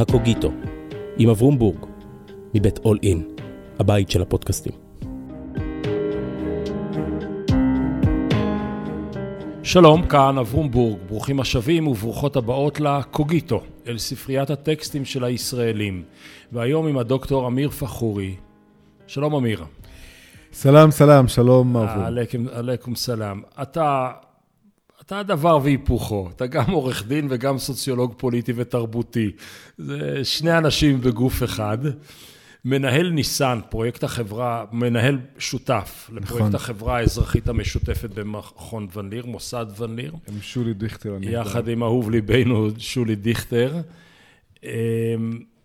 הקוגיטו, עם אברום בורג, מבית אול אין, הבית של הפודקאסטים. שלום, כאן אברום בורג, ברוכים השבים וברוכות הבאות לקוגיטו, אל ספריית הטקסטים של הישראלים. והיום עם הדוקטור אמיר פחורי. שלום אמיר. סלאם, סלאם, שלום אברום. עליכם, עליכם סלאם. אתה אתה דבר והיפוכו, אתה גם עורך דין וגם סוציולוג פוליטי ותרבותי. זה שני אנשים בגוף אחד. מנהל ניסן, פרויקט החברה, מנהל שותף לפרויקט נכון. החברה האזרחית המשותפת במכון ון ליר, מוסד ון ליר. עם שולי דיכטר. יחד עם אהוב ליבנו שולי דיכטר. אמ,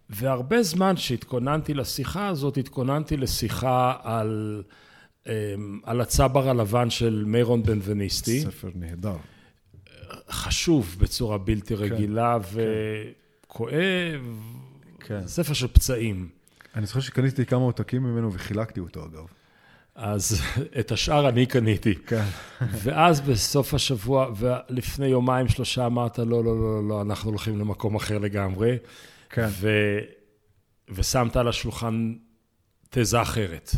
והרבה זמן שהתכוננתי לשיחה הזאת, התכוננתי לשיחה על, אמ, על הצבר הלבן של מירון בנבניסטי. ספר נהדר. חשוב בצורה בלתי כן, רגילה כן, וכואב, כן. ספר של פצעים. אני זוכר שקניתי כמה עותקים ממנו וחילקתי אותו אגב. אז את השאר אני קניתי. כן. ואז בסוף השבוע, ולפני יומיים שלושה אמרת, לא, לא, לא, לא, לא, אנחנו הולכים למקום אחר לגמרי. כן. ו... ושמת על השולחן תזה אחרת.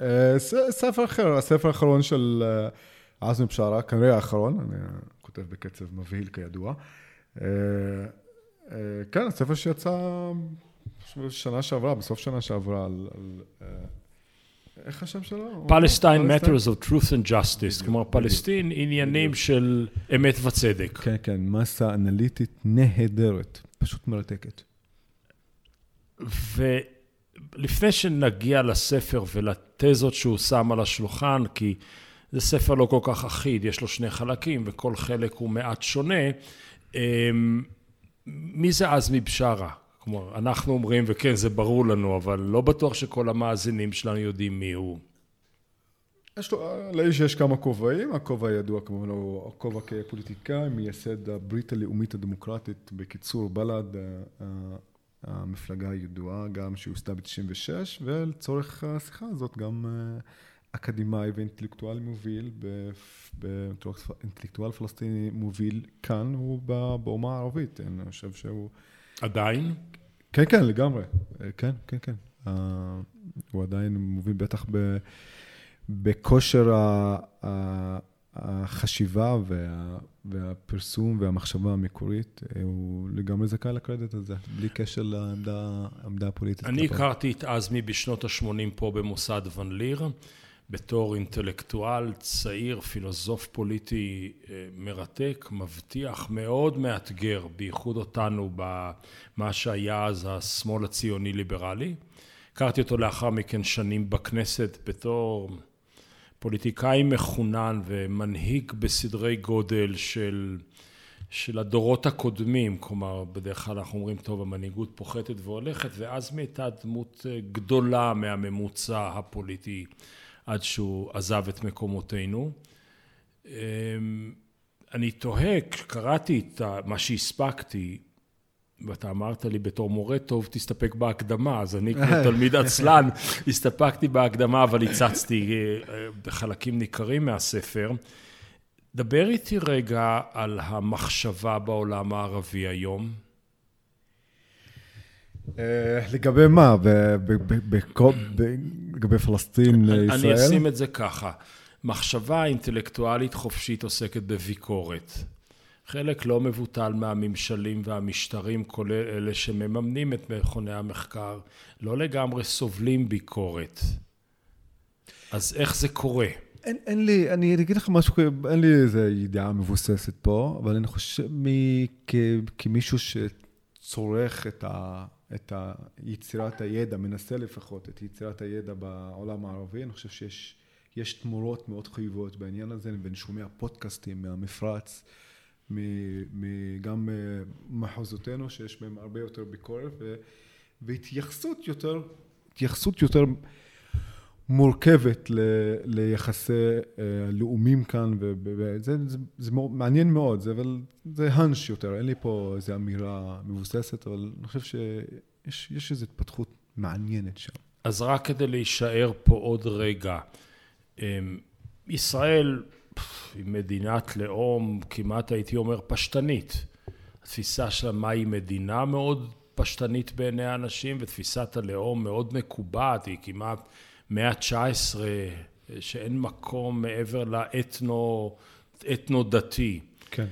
אה, ספר אחר, הספר האחרון של אה, עזמי בשארה, כנראה האחרון, אני כותב בקצב מבהיל כידוע. אה, אה, כן, הספר שיצא שנה שעברה, בסוף שנה שעברה, על... אה, איך השם שלו? Palestine Matters of Truth and Justice, כלומר פלסטין עניינים של אמת וצדק. כן, כן, מסה אנליטית נהדרת, פשוט מרתקת. ולפני שנגיע לספר ולתזות שהוא שם על השולחן, כי זה ספר לא כל כך אחיד, יש לו שני חלקים וכל חלק הוא מעט שונה. אמ, מי זה עזמי בשארה? כלומר, אנחנו אומרים, וכן, זה ברור לנו, אבל לא בטוח שכל המאזינים שלנו יודעים מי הוא. יש לו, לאיש יש כמה כובעים, הכובע הידוע כמובן הוא הכובע כפוליטיקאי, מייסד הברית הלאומית הדמוקרטית, בקיצור בל"ד, המפלגה הידועה גם שהוסדה ב-96, ולצורך השיחה הזאת גם אה, אקדמאי ואינטלקטואל מוביל, אינטלקטואל פלסטיני מוביל כאן, הוא באומה הערבית, אני חושב שהוא... עדיין? כן, כן, לגמרי. כן, כן, כן. הוא עדיין מוביל בטח בכושר החשיבה וה, והפרסום והמחשבה המקורית, הוא לגמרי זכאי לקרדיט הזה, בלי קשר לעמדה הפוליטית. אני הכרתי את עזמי בשנות ה-80 פה במוסד ון ליר. בתור אינטלקטואל צעיר, פילוסוף פוליטי אה, מרתק, מבטיח, מאוד מאתגר, בייחוד אותנו במה שהיה אז השמאל הציוני ליברלי. הכרתי אותו לאחר מכן שנים בכנסת בתור פוליטיקאי מחונן ומנהיג בסדרי גודל של, של הדורות הקודמים, כלומר בדרך כלל אנחנו אומרים טוב המנהיגות פוחתת והולכת ואז הייתה דמות אה, גדולה מהממוצע הפוליטי עד שהוא עזב את מקומותינו. אמ, אני תוהה, קראתי את מה שהספקתי, ואתה אמרת לי בתור מורה טוב, תסתפק בהקדמה, אז אני כמו תלמיד עצלן, הסתפקתי בהקדמה, אבל הצצתי אה, בחלקים ניכרים מהספר. דבר איתי רגע על המחשבה בעולם הערבי היום. אה, לגבי מה? לגבי פלסטין לישראל? אני אשים את זה ככה. מחשבה אינטלקטואלית חופשית עוסקת בביקורת. חלק לא מבוטל מהממשלים והמשטרים, כולל אלה שמממנים את מכוני המחקר, לא לגמרי סובלים ביקורת. אז איך זה קורה? אין, אין לי, אני אגיד לך משהו, אין לי איזו ידיעה מבוססת פה, אבל אני חושב, מי, כ, כמישהו שצורך את ה... את יצירת הידע, מנסה לפחות את יצירת הידע בעולם הערבי, אני חושב שיש יש תמורות מאוד חיוביות בעניין הזה, ואני שומע פודקאסטים מהמפרץ, גם מחוזותינו, שיש בהם הרבה יותר ביקורת, והתייחסות יותר, התייחסות יותר מורכבת ל, ליחסי uh, לאומים כאן, וזה זה, זה מעניין מאוד, זה, אבל זה האנש יותר, אין לי פה איזו אמירה מבוססת, אבל אני חושב שיש איזו התפתחות מעניינת שם. אז רק כדי להישאר פה עוד רגע, אמ, ישראל היא מדינת לאום, כמעט הייתי אומר פשטנית. התפיסה שלה מהי מדינה מאוד פשטנית בעיני האנשים, ותפיסת הלאום מאוד מקובעת, היא כמעט מאה ה-19, שאין מקום מעבר לאתנו-דתי. כן.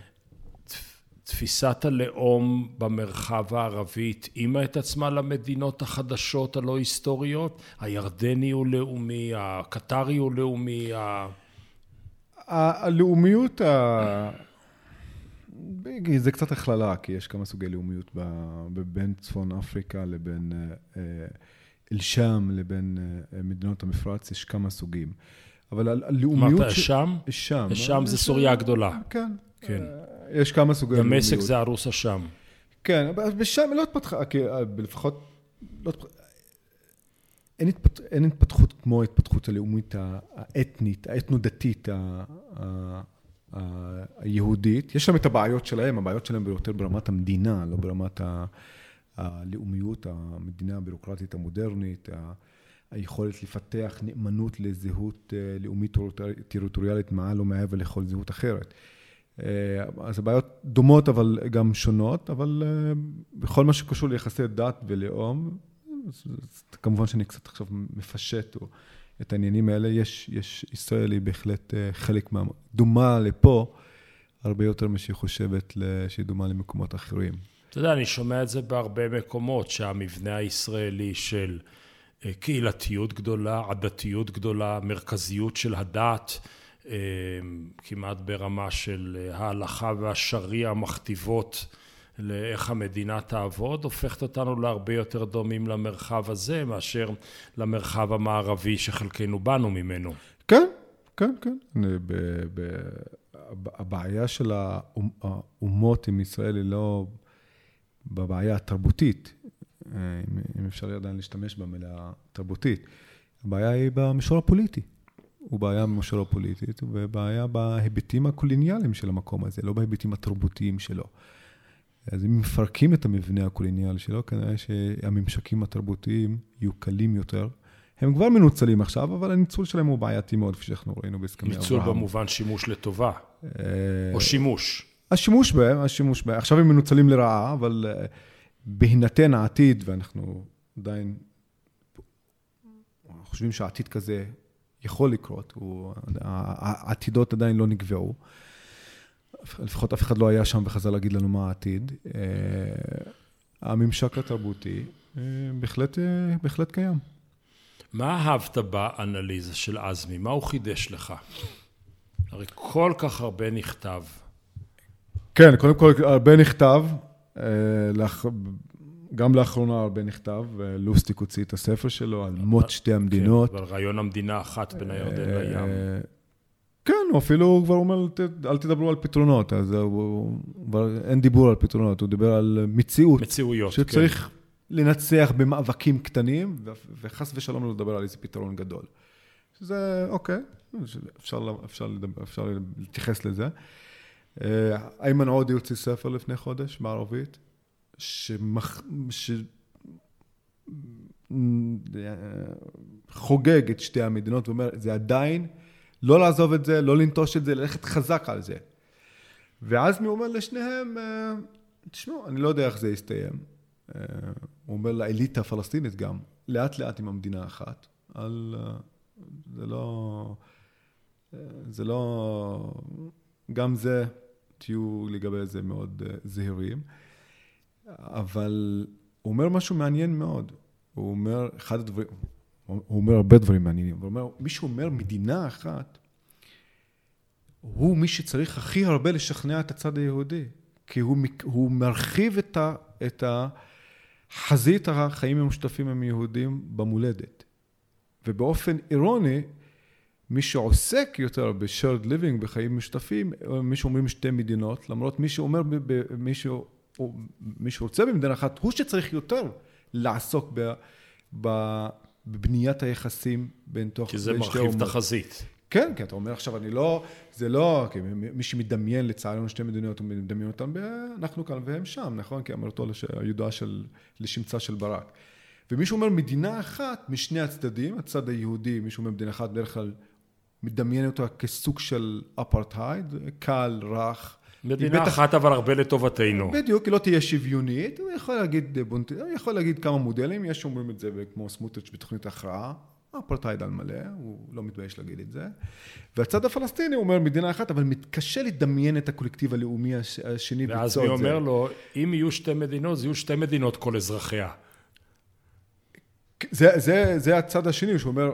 תפיסת הלאום במרחב הערבי התאימה את עצמה למדינות החדשות הלא היסטוריות? הירדני הוא לאומי, הקטרי הוא לאומי, ה... הלאומיות, ה... זה קצת הכללה, כי יש כמה סוגי לאומיות בין צפון אפריקה לבין אה, אל-שאם, לבין אה, מדינות המפרץ, יש כמה סוגים. אבל הלאומיות... אמרת אל-שאם? אל-שאם. אל-שאם זה סוריה הגדולה. כן. כן. יש כמה סוגי לאומיות. דמשק זה ארוס אשם. כן, בשם לא התפתחה, אה, לפחות... לא אין, התפת... אין התפתחות כמו ההתפתחות הלאומית האתנית, האתנו-דתית היהודית. יש שם את הבעיות שלהם, הבעיות שלהם יותר ברמת המדינה, לא ברמת הלאומיות, המדינה הבירוקרטית המודרנית, היכולת לפתח נאמנות לזהות אה, לאומית טריטוריאלית מעל או מעבר לכל זהות אחרת. אה, אז הבעיות דומות אבל גם שונות, אבל אה, בכל מה שקשור ליחסי דת ולאום, כמובן שאני קצת עכשיו מפשט את העניינים האלה, יש, יש, ישראל היא בהחלט חלק מה... דומה לפה, הרבה יותר משהיא חושבת שהיא דומה למקומות אחרים. אתה יודע, אני שומע את זה בהרבה מקומות, שהמבנה הישראלי של קהילתיות גדולה, עדתיות גדולה, מרכזיות של הדת, אה, כמעט ברמה של אה, ההלכה והשריעה מכתיבות לאיך המדינה תעבוד, הופכת אותנו להרבה יותר דומים למרחב הזה מאשר למרחב המערבי שחלקנו באנו ממנו. כן, כן, כן. ב, ב, הבעיה של האומות עם ישראל היא לא בבעיה התרבותית, אם אפשר עדיין להשתמש במילה תרבותית. הבעיה היא במישור הפוליטי. הוא בעיה במישור הפוליטית, ובעיה בהיבטים הקולוניאליים של המקום הזה, לא בהיבטים התרבותיים שלו. אז אם מפרקים את המבנה הקולוניאלי שלו, כנראה שהממשקים התרבותיים יהיו קלים יותר. הם כבר מנוצלים עכשיו, אבל הניצול שלהם הוא בעייתי מאוד, כפי שאנחנו ראינו בהסכמי אברהם. ניצול במובן שימוש לטובה, אה, או שימוש. השימוש בהם, השימוש בהם. עכשיו הם מנוצלים לרעה, אבל אה, בהינתן העתיד, ואנחנו עדיין חושבים שהעתיד כזה יכול לקרות, הוא, העתידות עדיין לא נקבעו. לפחות אף אחד לא היה שם וחזר להגיד לנו מה העתיד. אה, הממשק התרבותי אה, בהחלט, בהחלט קיים. מה אהבת באנליזה של עזמי? מה הוא חידש לך? הרי כל כך הרבה נכתב. כן, קודם כל הרבה נכתב. גם לאחרונה הרבה נכתב, לוסטיק הוציא את הספר שלו על מות שתי המדינות. כן, ועל רעיון המדינה אחת בין הירדן אה, לים. כן, הוא אפילו כבר אומר, אל תדברו על פתרונות, אז הוא, אין דיבור על פתרונות, הוא דיבר על מציאות. מציאויות, כן. שצריך לנצח במאבקים קטנים, וחס ושלום לא לדבר על איזה פתרון גדול. שזה, אוקיי, אפשר, אפשר, לדבר, אפשר להתייחס לזה. אה, איימן עודי הוציא ספר לפני חודש בערבית, שמח... ש... חוגג את שתי המדינות ואומר, זה עדיין, לא לעזוב את זה, לא לנטוש את זה, ללכת חזק על זה. ואז מי אומר לשניהם, אה, תשמעו, אני לא יודע איך זה יסתיים. אה, הוא אומר לאליטה הפלסטינית גם, לאט לאט עם המדינה האחת, על... זה לא... זה לא... גם זה, תהיו לגבי זה מאוד זהירים. אבל הוא אומר משהו מעניין מאוד. הוא אומר, אחד הדברים, הוא אומר הרבה דברים מעניינים, הוא אומר, מי שאומר מדינה אחת, הוא מי שצריך הכי הרבה לשכנע את הצד היהודי, כי הוא, הוא מרחיב את, ה, את החזית החיים המשותפים עם יהודים במולדת. ובאופן אירוני, מי שעוסק יותר ב-shared living, בחיים משותפים, מי שאומרים שתי מדינות, למרות מי שאומר, מי או מי שרוצה במדינה אחת, הוא שצריך יותר לעסוק ב, ב, בבניית היחסים בין תוך... כי זה מרחיב את החזית. כן, כי אתה אומר עכשיו, אני לא, זה לא, כי מי שמדמיין לצערנו שתי מדינות, הוא מדמיין אותן, אנחנו כאן והם שם, נכון? כי אמרתו הידועה של, לשמצה של ברק. ומישהו אומר מדינה אחת משני הצדדים, הצד היהודי, מישהו אומר מדינה אחת, בדרך כלל מדמיין אותה כסוג של אפרטהייד, קל, רך, מדינה בטח- אחת אבל הרבה לטובתנו. בדיוק, היא לא תהיה שוויונית, הוא יכול להגיד, אה, בונט- יכול להגיד כמה מודלים, יש שאומרים את זה כמו סמוטריץ' בתוכנית הכרעה, אפרטהייד על מלא, הוא לא מתבייש להגיד את זה. והצד הפלסטיני אומר מדינה אחת, אבל מתקשה לדמיין את הקולקטיב הלאומי הש- השני ואז מי. אומר לו, אם יהיו שתי מדינות, זה יהיו שתי מדינות כל אזרחיה. זה, זה, זה הצד השני, שהוא אומר,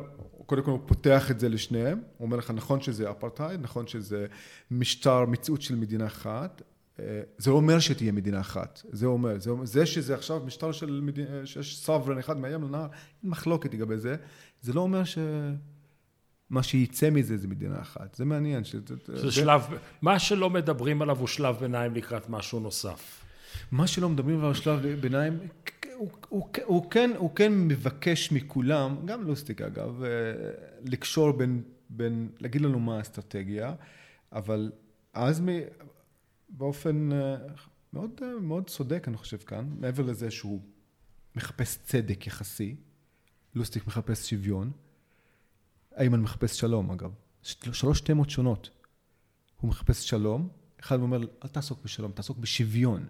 קודם כל הוא פותח את זה לשניהם, הוא אומר לך, נכון שזה אפרטהייד, נכון שזה משטר, מציאות של מדינה אחת, אה, זה לא אומר שתהיה מדינה אחת, זה אומר, זה, אומר- זה שזה עכשיו משטר של מדינה, שיש סוברן אחד מהים לנהר, אין מחלוקת לגבי זה, זה לא אומר שמה שיצא מזה זה מדינה אחת, זה מעניין. שזה, זה שלב, מה שלא מדברים עליו הוא שלב ביניים לקראת משהו נוסף. מה שלא מדברים עליו שלב ביניים, הוא, הוא, כן, הוא כן מבקש מכולם, גם לוסטיק אגב, אה, לקשור בין, בין, להגיד לנו מה האסטרטגיה, אבל אז מ, באופן אה, מאוד, אה, מאוד צודק, אני חושב כאן, מעבר לזה שהוא מחפש צדק יחסי, לוסטיק מחפש שוויון, איימן מחפש שלום אגב, שלוש תמות שונות. הוא מחפש שלום, אחד אומר, אל תעסוק בשלום, תעסוק בשוויון.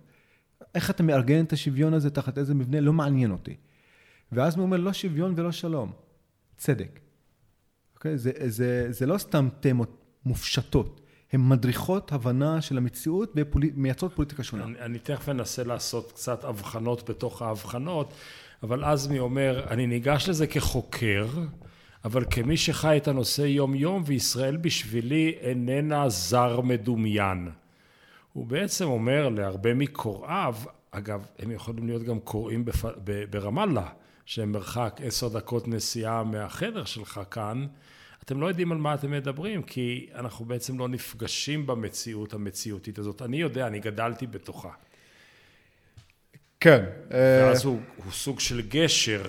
איך אתה מארגן את השוויון הזה, תחת איזה מבנה, לא מעניין אותי. ואז הוא אומר, לא שוויון ולא שלום, צדק. אוקיי? זה, זה, זה לא סתם תמות מופשטות, הן מדריכות הבנה של המציאות ומייצרות פוליטיקה שונה. אני, אני תכף אנסה לעשות קצת הבחנות בתוך ההבחנות, אבל עזמי אומר, אני ניגש לזה כחוקר, אבל כמי שחי את הנושא יום-יום, וישראל בשבילי איננה זר מדומיין. הוא בעצם אומר להרבה מקוראיו, אגב, הם יכולים להיות גם קוראים בפ... ברמאללה, שהם מרחק עשר דקות נסיעה מהחדר שלך כאן, אתם לא יודעים על מה אתם מדברים, כי אנחנו בעצם לא נפגשים במציאות המציאותית הזאת. אני יודע, אני גדלתי בתוכה. כן. אה, ואז הוא, הוא סוג של גשר.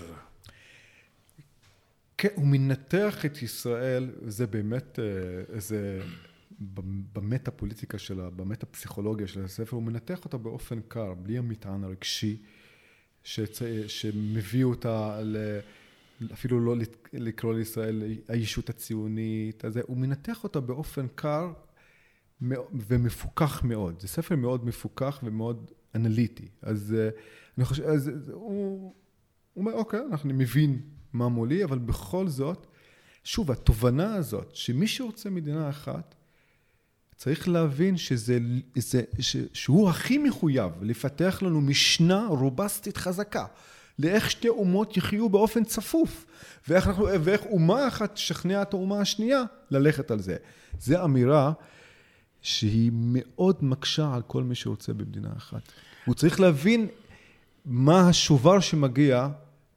כן, הוא מנתח את ישראל, זה באמת, אה, זה במטה-פוליטיקה שלה, במטה-פסיכולוגיה של הספר, הוא מנתח אותה באופן קר, בלי המטען הרגשי, שצ... שמביא אותה ל... אפילו לא לקרוא לישראל הישות הציונית, הזה, הוא מנתח אותה באופן קר ומפוקח מאוד. זה ספר מאוד מפוקח ומאוד אנליטי. אז אה, אני חושב, אז הוא, הוא אומר, אוקיי, אנחנו מבין מה מולי, אבל בכל זאת, שוב, התובנה הזאת, שמי שרוצה מדינה אחת, צריך להבין שזה, זה, ש, שהוא הכי מחויב לפתח לנו משנה רובסטית חזקה. לאיך שתי אומות יחיו באופן צפוף, ואיך, אנחנו, ואיך אומה אחת תשכנע את האומה השנייה ללכת על זה. זו אמירה שהיא מאוד מקשה על כל מי שרוצה במדינה אחת. הוא צריך להבין מה השובר שמגיע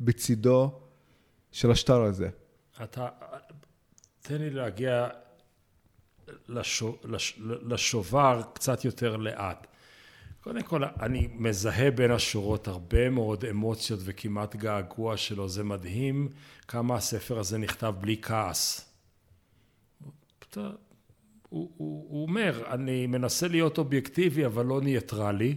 בצידו של השטר הזה. אתה, תן לי להגיע לשו, לש, לשובר קצת יותר לאט. קודם כל, אני מזהה בין השורות הרבה מאוד אמוציות וכמעט געגוע שלו. זה מדהים כמה הספר הזה נכתב בלי כעס. הוא, הוא, הוא אומר, אני מנסה להיות אובייקטיבי, אבל לא ניטרלי.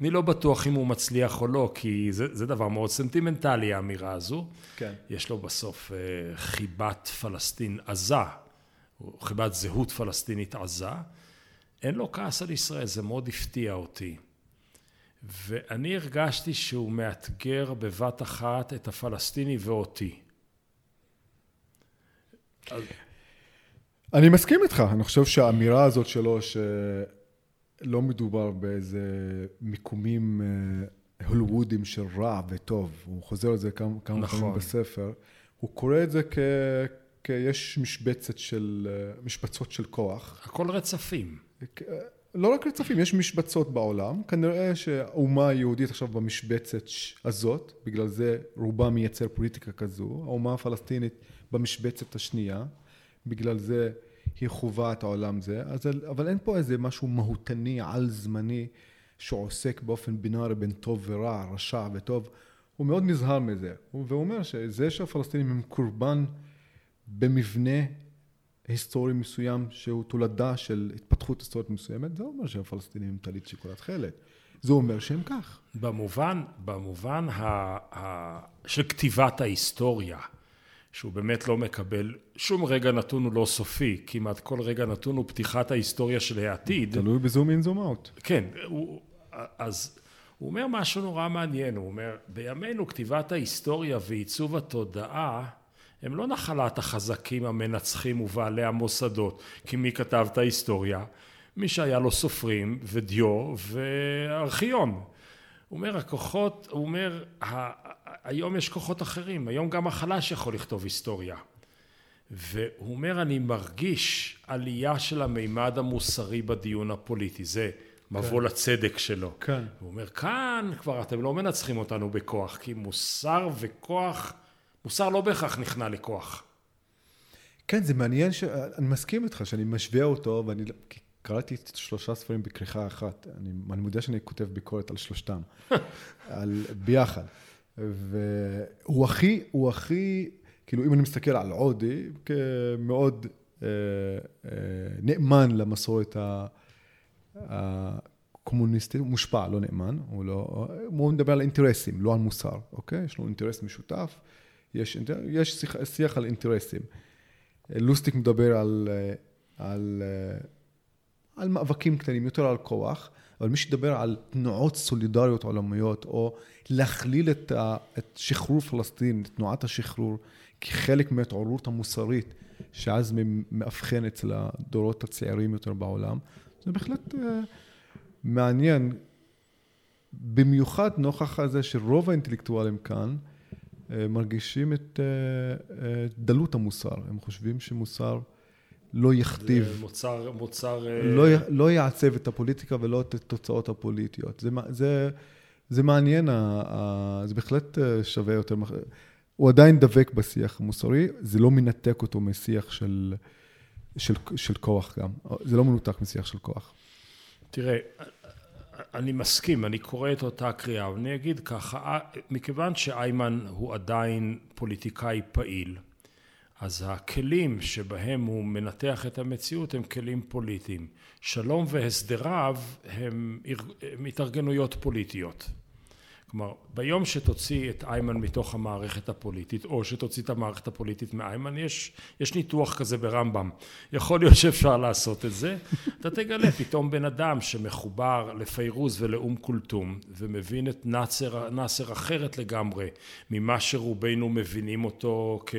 אני לא בטוח אם הוא מצליח או לא, כי זה, זה דבר מאוד סנטימנטלי, האמירה הזו. כן. יש לו בסוף אה, חיבת פלסטין עזה, חיבת זהות פלסטינית עזה. אין לו כעס על ישראל, זה מאוד הפתיע אותי. ואני הרגשתי שהוא מאתגר בבת אחת את הפלסטיני ואותי. אז- אני מסכים איתך, אני חושב שהאמירה הזאת שלו שלא מדובר באיזה מיקומים אה, הולוודיים של רע וטוב, הוא חוזר על זה כמה, כמה נכון. פעמים בספר, הוא קורא את זה כ... כיש משבצת של, אה, משבצות של כוח. הכל רצפים. כ- לא רק רצפים, יש משבצות בעולם, כנראה שהאומה היהודית עכשיו במשבצת הזאת, בגלל זה רובה מייצר פוליטיקה כזו, האומה הפלסטינית במשבצת השנייה, בגלל זה היא חווה את העולם זה, אז, אבל אין פה איזה משהו מהותני, על זמני, שעוסק באופן בינארי בין טוב ורע, רשע וטוב, הוא מאוד נזהר מזה, והוא אומר שזה שהפלסטינים הם קורבן במבנה היסטורי מסוים שהוא תולדה של התפתחות היסטורית מסוימת, זה לא אומר שהפלסטינים הם טלית שכולת חלד. זה אומר שהם כך. במובן, במובן ה, ה, של כתיבת ההיסטוריה, שהוא באמת לא מקבל, שום רגע נתון הוא לא סופי, כמעט כל רגע נתון הוא פתיחת ההיסטוריה של העתיד. תלוי בזום אין זום אאוט. כן, הוא, אז הוא אומר משהו נורא מעניין, הוא אומר, בימינו כתיבת ההיסטוריה ועיצוב התודעה הם לא נחלת החזקים המנצחים ובעלי המוסדות, כי מי כתב את ההיסטוריה? מי שהיה לו סופרים ודיו וארכיון. הוא אומר, הכוחות, הוא אומר, היום יש כוחות אחרים, היום גם החלש יכול לכתוב היסטוריה. והוא אומר, אני מרגיש עלייה של המימד המוסרי בדיון הפוליטי, זה מבוא כן. לצדק שלו. כן. הוא אומר, כאן כבר אתם לא מנצחים אותנו בכוח, כי מוסר וכוח, מוסר לא בהכרח נכנע לכוח. כן, זה מעניין, ש... אני מסכים איתך שאני משווה אותו, ואני לא- קראתי את שלושה ספרים בכריכה אחת. אני, אני מודה שאני כותב ביקורת על שלושתם, על ביחד. והוא הכי, הוא הכי, כאילו אם אני מסתכל על עודי, כמאוד אה, אה, נאמן למסורת הקומוניסטית, הוא מושפע, לא נאמן, הוא לא, הוא מדבר על אינטרסים, לא על מוסר, אוקיי? יש לו אינטרס משותף, יש, יש שיח, שיח על אינטרסים. לוסטיק מדבר על, אה, על, אה, על מאבקים קטנים, יותר על כוח, אבל מי שידבר על תנועות סולידריות עולמיות, או להכליל את, ה, את שחרור פלסטין, את תנועת השחרור, כחלק מההתעוררות המוסרית, שאז מאבחן אצל הדורות הצעירים יותר בעולם, זה בהחלט uh, מעניין, במיוחד נוכח הזה שרוב האינטלקטואלים כאן מרגישים את uh, uh, דלות המוסר, הם חושבים שמוסר לא יכתיב. זה מוצר, מוצר... לא, לא יעצב את הפוליטיקה ולא את התוצאות הפוליטיות. זה, זה, זה מעניין, זה בהחלט שווה יותר. הוא עדיין דבק בשיח המוסרי, זה לא מנתק אותו משיח של, של, של כוח גם. זה לא מנותק משיח של כוח. תראה, אני מסכים, אני קורא את אותה קריאה, ואני אגיד ככה, מכיוון שאיימן הוא עדיין פוליטיקאי פעיל, אז הכלים שבהם הוא מנתח את המציאות הם כלים פוליטיים. שלום והסדריו הם, הם התארגנויות פוליטיות. כלומר, ביום שתוציא את איימן מתוך המערכת הפוליטית, או שתוציא את המערכת הפוליטית מאיימן, יש, יש ניתוח כזה ברמב"ם. יכול להיות שאפשר לעשות את זה. אתה תגלה פתאום בן אדם שמחובר לפיירוז ולאום כולתום, ומבין את נאצר, נאצר אחרת לגמרי ממה שרובנו מבינים אותו כ...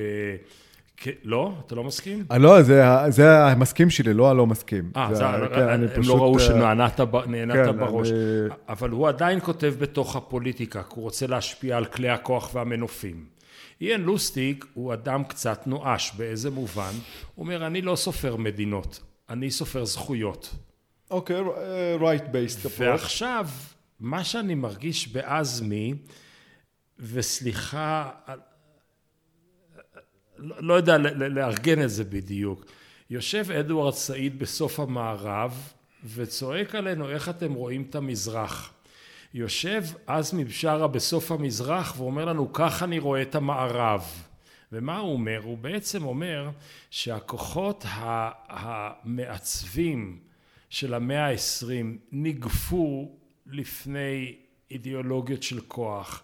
לא? אתה לא מסכים? אה, לא, זה המסכים שלי, לא הלא מסכים. אה, כן, הם לא ראו אה, שנענעת כן, בראש. אבל הוא עדיין כותב בתוך הפוליטיקה, כי הוא רוצה להשפיע על כלי הכוח והמנופים. איין לוסטיק הוא אדם קצת נואש, באיזה מובן? הוא אומר, אני לא סופר מדינות, אני סופר זכויות. אוקיי, right based approach. ועכשיו, מה שאני מרגיש בעזמי, וסליחה לא, לא יודע לארגן את זה בדיוק. יושב אדוארד סעיד בסוף המערב וצועק עלינו איך אתם רואים את המזרח. יושב עזמי בשארה בסוף המזרח ואומר לנו כך אני רואה את המערב. ומה הוא אומר? הוא בעצם אומר שהכוחות המעצבים של המאה העשרים ניגפו לפני אידיאולוגיות של כוח.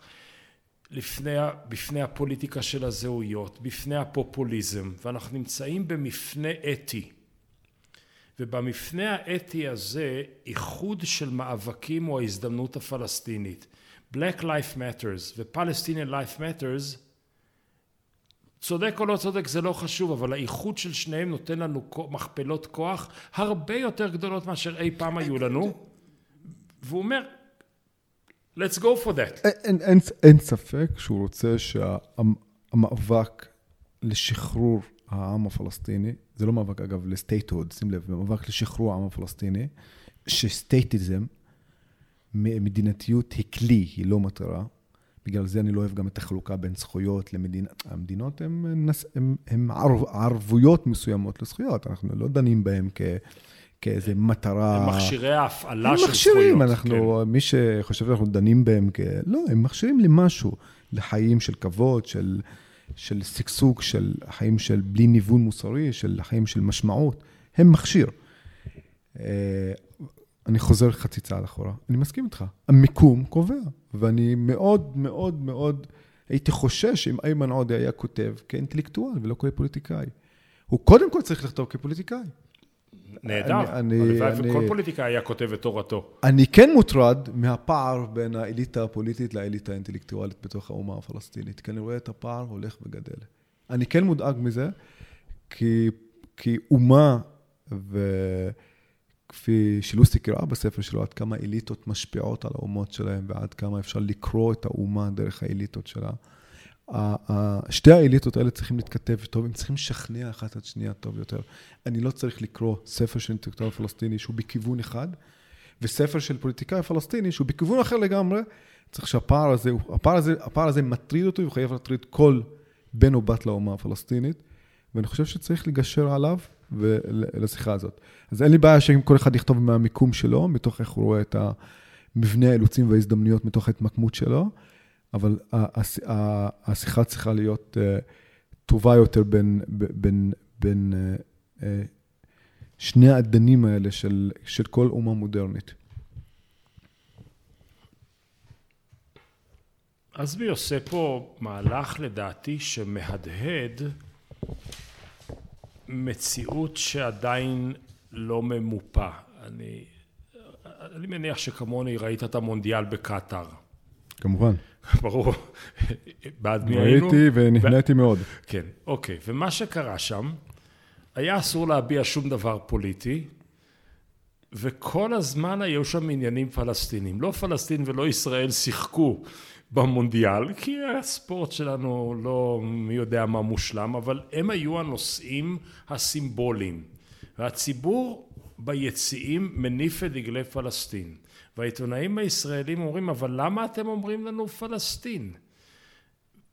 לפני, בפני הפוליטיקה של הזהויות, בפני הפופוליזם, ואנחנו נמצאים במפנה אתי. ובמפנה האתי הזה, איחוד של מאבקים הוא ההזדמנות הפלסטינית. Black Life Matters ו-Palestinian Life Matters, צודק או לא צודק זה לא חשוב, אבל האיחוד של שניהם נותן לנו מכפלות כוח הרבה יותר גדולות מאשר אי פעם היו לנו. והוא אומר, let's go for that. אין, אין, אין ספק שהוא רוצה שהמאבק לשחרור העם הפלסטיני, זה לא מאבק אגב לסטייטהוד, שים לב, מאבק לשחרור העם הפלסטיני, שסטייטיזם, מדינתיות היא כלי, היא לא מטרה. בגלל זה אני לא אוהב גם את החלוקה בין זכויות למדינות. המדינות הן ערבויות מסוימות לזכויות, אנחנו לא דנים בהן כ... כאיזה מטרה... הם מכשירי ההפעלה של זכויות. הם מכשירים, כן. מי שחושב שאנחנו דנים בהם כ... לא, הם מכשירים למשהו, לחיים של כבוד, של, של שגשוג, של חיים של בלי ניוון מוסרי, של חיים של משמעות. הם מכשיר. אה, אני חוזר חצי צעד אחורה, אני מסכים איתך. המיקום קובע, ואני מאוד מאוד מאוד הייתי חושש אם איימן עודה היה כותב כאינטלקטואל ולא כפוליטיקאי. הוא קודם כל צריך לכתוב כפוליטיקאי. נהדר, הלוואי וכל פוליטיקאי היה כותב את תורתו. אני כן מוטרד מהפער בין האליטה הפוליטית לאליטה האינטלקטואלית בתוך האומה הפלסטינית, כי אני רואה את הפער הולך וגדל. אני כן מודאג מזה, כי, כי אומה, וכפי שלוסי קראה בספר שלו, עד כמה אליטות משפיעות על האומות שלהם, ועד כמה אפשר לקרוא את האומה דרך האליטות שלה. שתי האליטות האלה צריכים להתכתב טוב, הם צריכים לשכנע אחת את שנייה טוב יותר. אני לא צריך לקרוא ספר של אינטלקטואל פלסטיני שהוא בכיוון אחד, וספר של פוליטיקאי פלסטיני שהוא בכיוון אחר לגמרי. צריך שהפער הזה, הפער הזה, הפער הזה מטריד אותו, הוא חייב להטריד כל בן או בת לאומה הפלסטינית, ואני חושב שצריך לגשר עליו ולשיחה הזאת. אז אין לי בעיה שאם כל אחד יכתוב מהמיקום שלו, מתוך איך הוא רואה את המבנה האילוצים וההזדמנויות מתוך ההתמקמות שלו. אבל השיחה צריכה להיות אה, טובה יותר בין, בין, בין אה, אה, שני האדנים האלה של, של כל אומה מודרנית. עזבי עושה פה מהלך לדעתי שמהדהד מציאות שעדיין לא ממופה. אני, אני מניח שכמוני ראית את המונדיאל בקטאר. כמובן. ברור, בעד מי היינו? ראיתי ונהניתי מאוד. כן, אוקיי. ומה שקרה שם, היה אסור להביע שום דבר פוליטי, וכל הזמן היו שם עניינים פלסטינים. לא פלסטין ולא ישראל שיחקו במונדיאל, כי הספורט שלנו לא מי יודע מה מושלם, אבל הם היו הנושאים הסימבוליים. והציבור ביציעים מניף את דגלי פלסטין. והעיתונאים הישראלים אומרים, אבל למה אתם אומרים לנו פלסטין?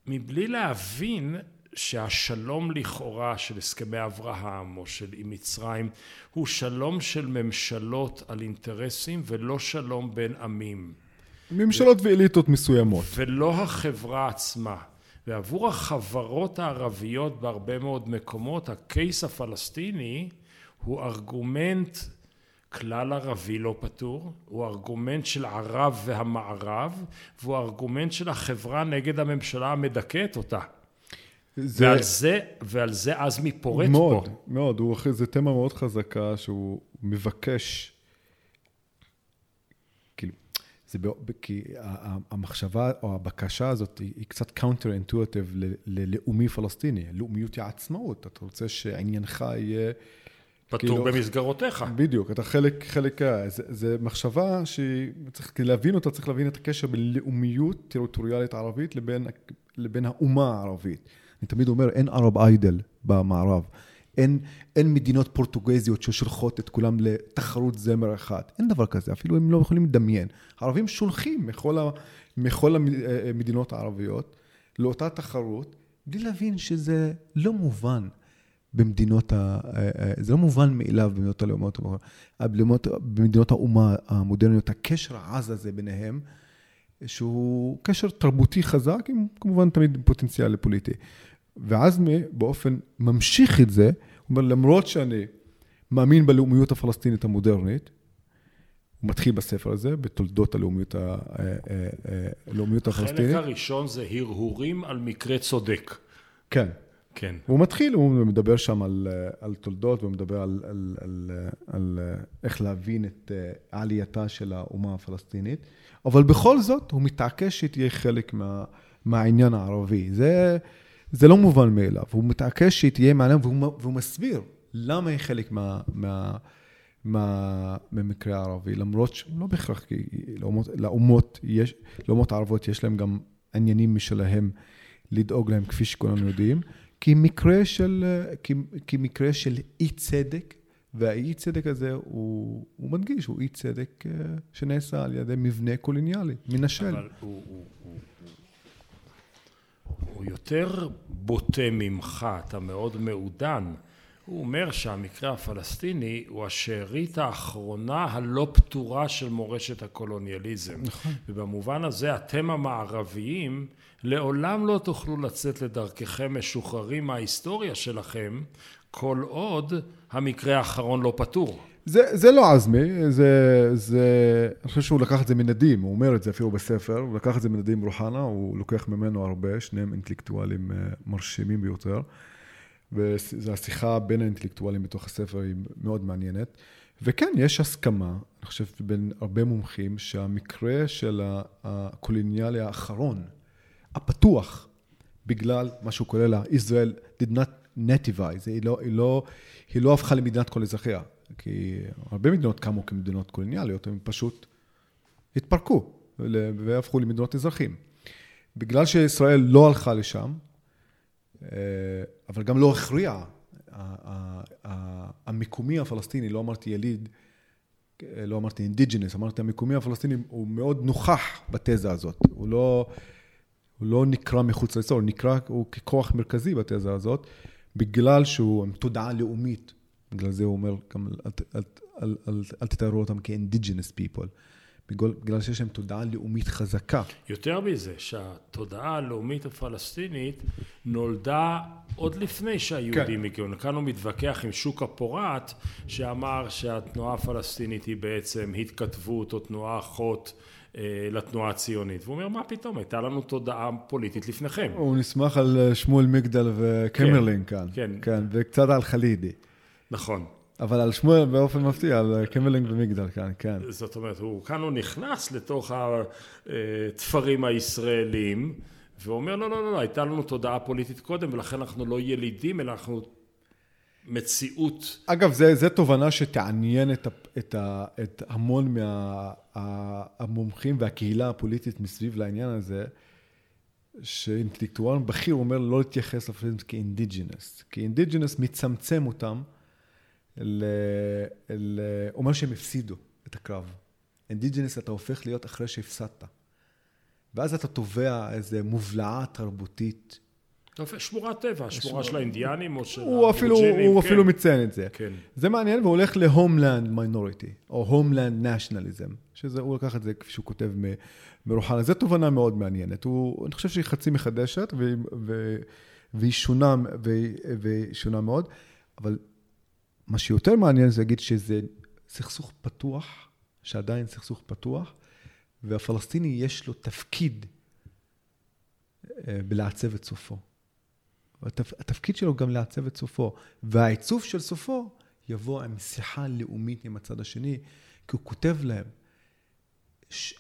מבלי להבין שהשלום לכאורה של הסכמי אברהם או של עם מצרים הוא שלום של ממשלות על אינטרסים ולא שלום בין עמים. ממשלות ו... ואליטות מסוימות. ולא החברה עצמה. ועבור החברות הערביות בהרבה מאוד מקומות הקייס הפלסטיני הוא ארגומנט כלל ערבי לא פתור, הוא ארגומנט של ערב והמערב, והוא ארגומנט של החברה נגד הממשלה המדכאת אותה. זה... ועל זה, ועל זה עזמי פורט מאוד, פה. מאוד, מאוד, הוא זה תמה מאוד חזקה שהוא מבקש, כאילו, זה ב... כי המחשבה או הבקשה הזאת היא, היא קצת counter intuitive ללאומי פלסטיני, לאומיות היא עצמאות, אתה רוצה שעניינך יהיה פטור כאילו, במסגרותיך. בדיוק, אתה חלק, חלק, זה, זה מחשבה שצריך להבין אותה, צריך להבין את הקשר בין לאומיות טריטוריאלית ערבית לבין, לבין האומה הערבית. אני תמיד אומר, אין ערב איידל במערב. אין, אין מדינות פורטוגזיות ששולחות את כולם לתחרות זמר אחת. אין דבר כזה, אפילו הם לא יכולים לדמיין. הערבים שולחים מכל, ה, מכל המדינות הערביות לאותה תחרות, בלי להבין שזה לא מובן. במדינות, ה... אה, אה, זה לא מובן מאליו במדינות הלאומות, במדינות, במדינות האומה המודרניות, הקשר העז הזה ביניהם, שהוא קשר תרבותי חזק, עם כמובן תמיד פוטנציאל פוליטי. ועזמי באופן ממשיך את זה, הוא אומר, למרות שאני מאמין בלאומיות הפלסטינית המודרנית, הוא מתחיל בספר הזה, בתולדות הלאומיות, ה... אה, הלאומיות הפלסטינית. החלק הראשון זה הרהורים על מקרה צודק. כן. כן. הוא מתחיל, הוא מדבר שם על, על תולדות, הוא מדבר על, על, על, על איך להבין את עלייתה של האומה הפלסטינית, אבל בכל זאת הוא מתעקש שתהיה חלק מה, מהעניין הערבי. זה, זה לא מובן מאליו, הוא מתעקש שהיא תהיה מעניין, והוא, והוא מסביר למה היא חלק מה... מה מה, מהמקרה הערבי, למרות שלא בהכרח, כי לאומות, לאומות, יש, לאומות הערבות יש להם גם עניינים משלהם לדאוג להם, כפי שכולנו יודעים. כמקרה של, כמקרה של אי צדק, והאי צדק הזה הוא, הוא מדגיש, הוא אי צדק אה, שנעשה על ידי מבנה קולוניאלי, מנשל. אבל הוא, הוא, הוא, הוא יותר בוטה ממך, אתה מאוד מעודן. הוא אומר שהמקרה הפלסטיני הוא השארית האחרונה הלא פתורה של מורשת הקולוניאליזם. נכון. ובמובן הזה אתם המערביים לעולם לא תוכלו לצאת לדרככם משוחררים מההיסטוריה שלכם כל עוד המקרה האחרון לא פתור. זה, זה לא עזמי, זה, זה, אני חושב שהוא לקח את זה מנדים, הוא אומר את זה אפילו בספר, הוא לקח את זה מנדים רוחנה, הוא לוקח ממנו הרבה, שניהם אינטלקטואלים אה, מרשימים ביותר. וזו השיחה בין האינטלקטואלים בתוך הספר היא מאוד מעניינת. וכן, יש הסכמה, אני חושב, בין הרבה מומחים, שהמקרה של הקולוניאלי האחרון, הפתוח, בגלל מה שהוא קורא לה, ישראל did not nativize, היא לא, היא לא, היא לא הפכה למדינת כל אזרחיה. כי הרבה מדינות קמו כמדינות קולוניאליות, הן פשוט התפרקו והפכו למדינות אזרחים. בגלל שישראל לא הלכה לשם, אבל גם לא הכריעה, המקומי הפלסטיני, לא אמרתי יליד, לא אמרתי אינדיג'נס, אמרתי המקומי הפלסטיני הוא מאוד נוכח בתזה הזאת. הוא לא, הוא לא נקרא מחוץ לישראל, הוא נקרא, הוא ככוח מרכזי בתזה הזאת, בגלל שהוא עם תודעה לאומית בגלל זה הוא אומר, גם אל, אל, אל, אל, תתארו אותם כ-indigenous people. בגלל, שיש להם תודעה לאומית חזקה. יותר מזה, שהתודעה הלאומית הפלסטינית נולדה עוד לפני שהיהודים כן. הגיעו. כאן הוא מתווכח עם שוק הפורט, שאמר שהתנועה הפלסטינית היא בעצם התכתבות או תנועה אחות. אה, לתנועה הציונית. והוא אומר, מה פתאום, הייתה לנו תודעה פוליטית לפניכם. הוא נסמך על שמואל מגדל וקמרלין כן, כאן. כן. כן, וקצת על חלידי. נכון. אבל על שמואל באופן מפתיע, על קמלינג ומגדל כאן, כן. זאת אומרת, הוא, כאן הוא נכנס לתוך התפרים הישראלים, ואומר, לא, לא, לא, לא, הייתה לנו תודעה פוליטית קודם, ולכן אנחנו לא ילידים, אלא אנחנו מציאות. אגב, זו תובנה שתעניין את, את, את המון מהמומחים מה, והקהילה הפוליטית מסביב לעניין הזה. שאינטלקטואל בכיר אומר לא להתייחס לפלסטינים כ indigenous. כי indigenous מצמצם אותם ל... ל... אומר שהם הפסידו את הקרב. indigenous אתה הופך להיות אחרי שהפסדת. ואז אתה תובע איזו מובלעה תרבותית. שמורת טבע, שמורה של האינדיאנים או של האבורג'ינים. הוא כן. אפילו מציין את זה. כן. זה מעניין, והוא הולך ל homeland minority, או homeland nationalism, שזה, הוא לקח את זה כפי שהוא כותב מרוחנה. זו תובנה מאוד מעניינת. הוא, אני חושב שהיא חצי מחדשת, והיא, והיא שונה, והיא שונה מאוד, אבל מה שיותר מעניין זה להגיד שזה סכסוך פתוח, שעדיין סכסוך פתוח, והפלסטיני יש לו תפקיד אה, בלעצב את סופו. התפקיד שלו גם לעצב את סופו, והעיצוב של סופו יבוא עם שיחה לאומית עם הצד השני, כי הוא כותב להם ש...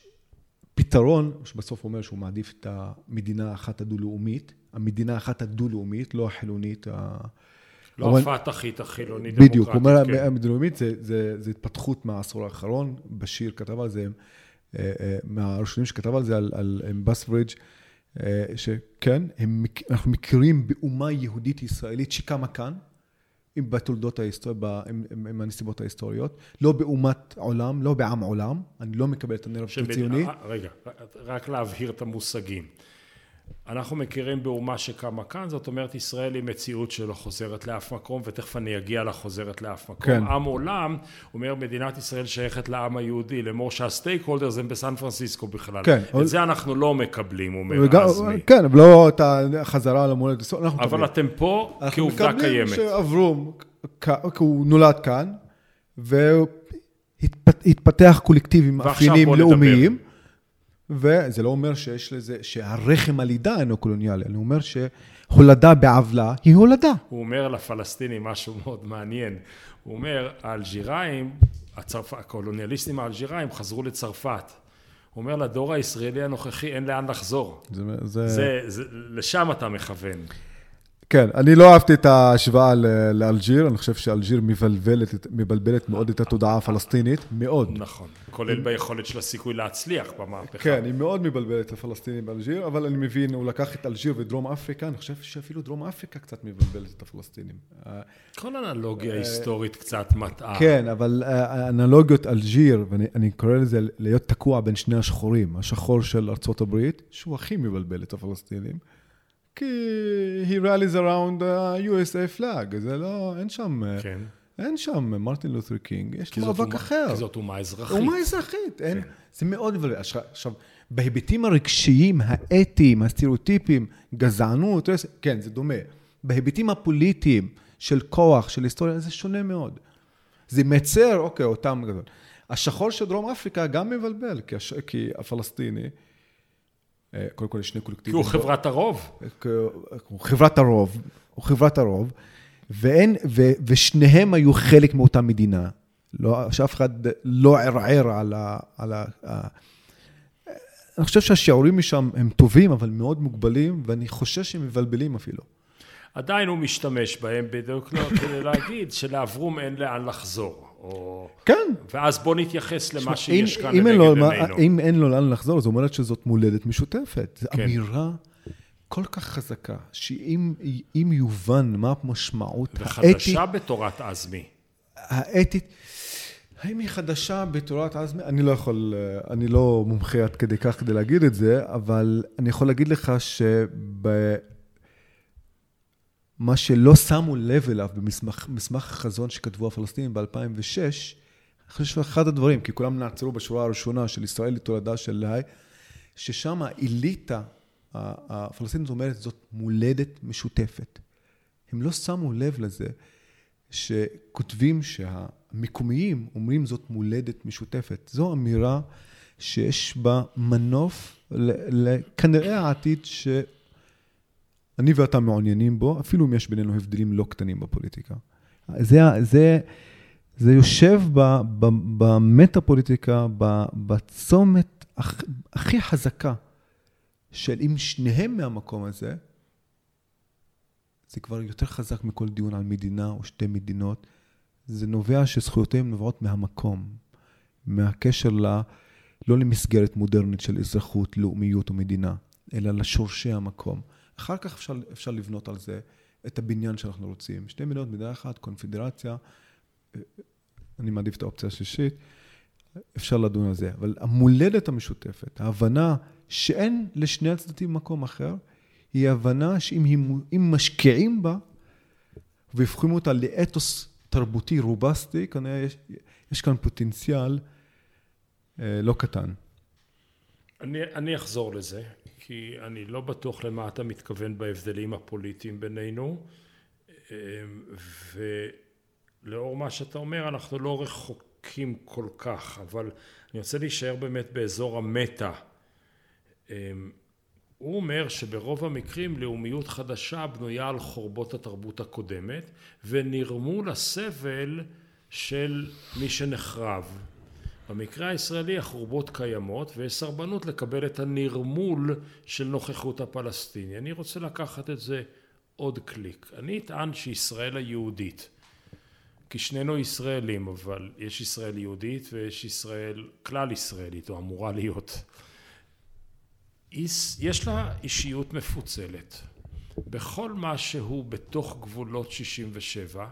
פתרון, שבסוף אומר שהוא מעדיף את המדינה האחת הדו-לאומית, המדינה האחת הדו-לאומית, לא החילונית, לא הפת"חית החילונית דמוקרטית. בדיוק, הוא אומר, המדינומית זה, זה, זה התפתחות מהעשור האחרון, בשיר כתב על זה, אה, אה, מהראשונים שכתב על זה, על, על בסברידג', אה, שכן, הם, אנחנו מכירים באומה יהודית ישראלית שקמה כאן, עם בתולדות ההיסטוריה, עם, עם, עם הנסיבות ההיסטוריות, לא באומת עולם, לא בעם עולם, אני לא מקבל את הנרב הציוני. רגע, רק להבהיר את המושגים. אנחנו מכירים באומה שקמה כאן, זאת אומרת ישראל היא מציאות שלא חוזרת לאף מקום, ותכף אני אגיע לחוזרת לאף מקום. כן. עם עולם, אומר מדינת ישראל שייכת לעם היהודי, לאמור שהסטייק הולדרס הם בסן פרנסיסקו בכלל. כן. את זה אנחנו לא מקבלים, אומר וגם, עזמי. כן, אבל לא את החזרה למולדת, אנחנו מקבלים. אבל אתם פה כעובדה קיימת. אנחנו מקבלים שעברו, כי הוא נולד כאן, והתפתח קולקטיב עם מאפיינים לאומיים. נדבר. וזה לא אומר שיש לזה, שהרחם הלידה אינו קולוניאלי, אני אומר שהולדה בעוולה היא הולדה. הוא אומר לפלסטינים משהו מאוד מעניין. הוא אומר, האלג'יראים, הצרפ... הקולוניאליסטים האלג'יראים חזרו לצרפת. הוא אומר, לדור הישראלי הנוכחי אין לאן לחזור. זה, זה... זה, זה, לשם אתה מכוון. כן, אני לא אהבתי את ההשוואה לאלג'יר, אני חושב שאלג'יר מבלבלת, מבלבלת מאוד את התודעה הפלסטינית, מאוד. נכון, כולל ביכולת של הסיכוי להצליח במהפכה. כן, היא מאוד מבלבלת את הפלסטינים באלג'יר, אבל אני מבין, הוא לקח את אלג'יר ודרום אפריקה, אני חושב שאפילו דרום אפריקה קצת מבלבלת את הפלסטינים. כל אנלוגיה היסטורית קצת מטעה. כן, אבל אנלוגיות אלג'יר, ואני קורא לזה להיות תקוע בין שני השחורים, השחור של ארה"ב, שהוא הכי מבלבל את הפלסטינים. כי he rallies around the USA flag, זה לא, אין שם... כן. אין שם מרטין לותר קינג, יש מאבק אחר. כי זאת אומה אזרחית. אומה אזרחית, אין, כן. זה מאוד מבלבל. עכשיו, בהיבטים הרגשיים, האתיים, הסטריאוטיפיים, גזענות, כן, זה דומה. בהיבטים הפוליטיים של כוח, של היסטוריה, זה שונה מאוד. זה מצר, אוקיי, אותם גדול. השחור של דרום אפריקה גם מבלבל, כי, הש... כי הפלסטיני, קודם כל יש שני קולקטיבים. כי הוא חברת הרוב. הוא חברת הרוב, הוא חברת הרוב, ואין, ו, ושניהם היו חלק מאותה מדינה. לא, שאף אחד לא ערער על ה... על ה, ה אני חושב שהשיעורים משם הם טובים, אבל מאוד מוגבלים, ואני חושש שהם מבלבלים אפילו. עדיין הוא משתמש בהם בדיוק לא כדי להגיד שלאברום אין לאן לחזור. או... כן. ואז בוא נתייחס למה שיש כאן לנגד עינינו. אם אין לו לאן לחזור, זאת אומרת שזאת מולדת משותפת. זו כן. אמירה כל כך חזקה, שאם יובן מה המשמעות האתית... וחדשה בתורת עזמי. האתית... האם היא חדשה בתורת עזמי? אני לא יכול, אני לא מומחה עד כדי כך כדי להגיד את זה, אבל אני יכול להגיד לך שב... מה שלא שמו לב אליו במסמך החזון שכתבו הפלסטינים ב-2006, אני חושב שאחד הדברים, כי כולם נעצרו בשורה הראשונה של ישראל לתולדה של להי, ששם האליטה הפלסטינית אומרת, זאת מולדת משותפת. הם לא שמו לב לזה שכותבים שהמקומיים אומרים זאת מולדת משותפת. זו אמירה שיש בה מנוף לכנראה העתיד ש... אני ואתה מעוניינים בו, אפילו אם יש בינינו הבדלים לא קטנים בפוליטיקה. זה, זה, זה יושב במטה-פוליטיקה, בצומת הכי חזקה של אם שניהם מהמקום הזה, זה כבר יותר חזק מכל דיון על מדינה או שתי מדינות. זה נובע שזכויותיהם נובעות מהמקום, מהקשר ל... לא למסגרת מודרנית של אזרחות, לאומיות או מדינה, אלא לשורשי המקום. אחר כך אפשר, אפשר לבנות על זה את הבניין שאנחנו רוצים. שתי מדינות, מדינה אחת, קונפדרציה, אני מעדיף את האופציה השישית, אפשר לדון על זה. אבל המולדת המשותפת, ההבנה שאין לשני הצדדים מקום אחר, היא הבנה שאם משקיעים בה והופכים אותה לאתוס תרבותי רובסטי, כנראה יש, יש כאן פוטנציאל אה, לא קטן. אני, אני אחזור לזה. כי אני לא בטוח למה אתה מתכוון בהבדלים הפוליטיים בינינו אמ, ולאור מה שאתה אומר אנחנו לא רחוקים כל כך אבל אני רוצה להישאר באמת באזור המטה. אמ, הוא אומר שברוב המקרים לאומיות חדשה בנויה על חורבות התרבות הקודמת ונרמול הסבל של מי שנחרב במקרה הישראלי החורבות קיימות ויש סרבנות לקבל את הנרמול של נוכחות הפלסטיני. אני רוצה לקחת את זה עוד קליק. אני אטען שישראל היהודית, כי שנינו ישראלים, אבל יש ישראל יהודית ויש ישראל כלל ישראלית, או אמורה להיות. יש לה אישיות מפוצלת. בכל מה שהוא בתוך גבולות 67,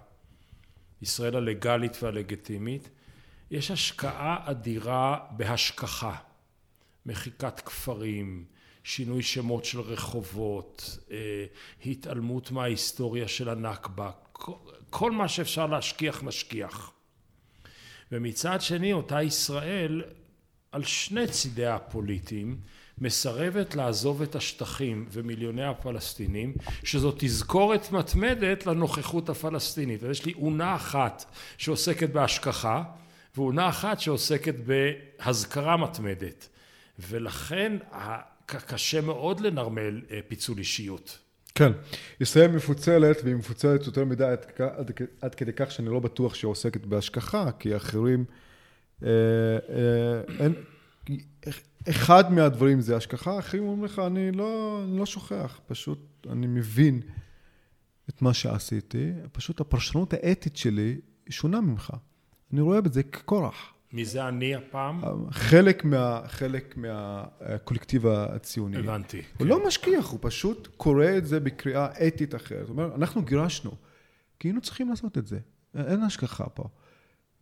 ישראל הלגלית והלגיטימית, יש השקעה אדירה בהשכחה, מחיקת כפרים, שינוי שמות של רחובות, אה, התעלמות מההיסטוריה של הנכבה, כל מה שאפשר להשכיח משכיח. ומצד שני אותה ישראל על שני צידיה הפוליטיים מסרבת לעזוב את השטחים ומיליוני הפלסטינים שזאת תזכורת מתמדת לנוכחות הפלסטינית. אז יש לי אונה אחת שעוסקת בהשכחה ואונה אחת שעוסקת בהזכרה מתמדת ולכן קשה מאוד לנרמל אה, פיצול אישיות. כן, ישראל מפוצלת והיא מפוצלת יותר מדי עד, עד, עד כדי כך שאני לא בטוח שהיא עוסקת בהשכחה כי אחרים אה, אה, אין, אחד מהדברים זה השכחה, אחרים אומרים לך אני לא, אני לא שוכח, פשוט אני מבין את מה שעשיתי, פשוט הפרשנות האתית שלי שונה ממך. אני רואה בזה ככורח. מי זה אני הפעם? חלק, מה, חלק מהקולקטיב הציוני. הבנתי. הוא כן. לא משכיח, הוא פשוט קורא את זה בקריאה אתית אחרת. זאת אומרת, אנחנו גירשנו, כי היינו צריכים לעשות את זה. אין השכחה פה.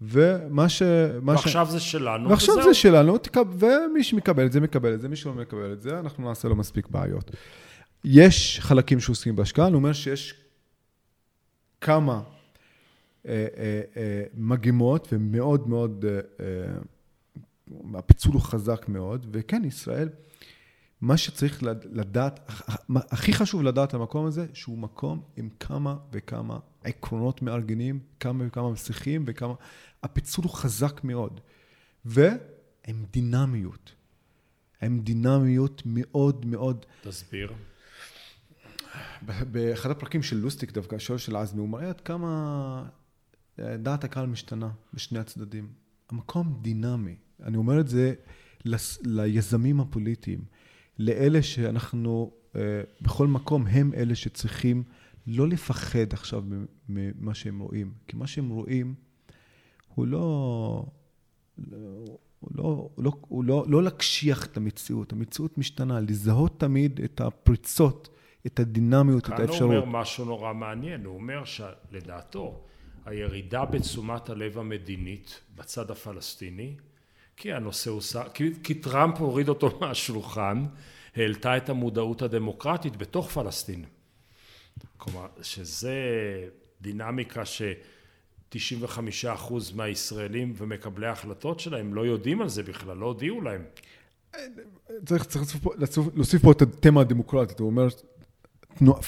ומה ש... ועכשיו ש... זה שלנו, ועכשיו וזהו. זה שלנו, ומי שמקבל את זה, מקבל את זה, מי שלא מקבל את זה, אנחנו נעשה לו מספיק בעיות. יש חלקים שעושים בהשקעה, אני אומר שיש כמה מגמות ומאוד מאוד, הפיצול הוא חזק מאוד, וכן, ישראל, מה שצריך לדעת, הכי חשוב לדעת המקום הזה, שהוא מקום עם כמה וכמה עקרונות מארגנים, כמה וכמה מסיחים וכמה... הפיצול הוא חזק מאוד. והם דינמיות. הם דינמיות מאוד מאוד... תסביר. באחד הפרקים של לוסטיק דווקא, השואל של עזמי, הוא מראה עד כמה אה, דעת הקהל משתנה בשני הצדדים. המקום דינמי. אני אומר את זה ליזמים הפוליטיים, לאלה שאנחנו, אה, בכל מקום הם אלה שצריכים לא לפחד עכשיו ממה שהם רואים. כי מה שהם רואים הוא לא... הוא לא, הוא לא, הוא לא, לא להקשיח את המציאות, המציאות משתנה, לזהות תמיד את הפריצות, את הדינמיות, את האפשרות. כאן הוא אומר משהו נורא מעניין, הוא אומר שלדעתו הירידה בתשומת הלב המדינית בצד הפלסטיני, כי הנושא הוא, כי, כי טראמפ הוריד אותו מהשולחן, העלתה את המודעות הדמוקרטית בתוך פלסטין. כלומר, שזה דינמיקה ש... 95% מהישראלים ומקבלי ההחלטות שלהם לא יודעים על זה בכלל, לא הודיעו להם. צריך, צריך להוסיף פה את התמה הדמוקרטית, הוא אומר,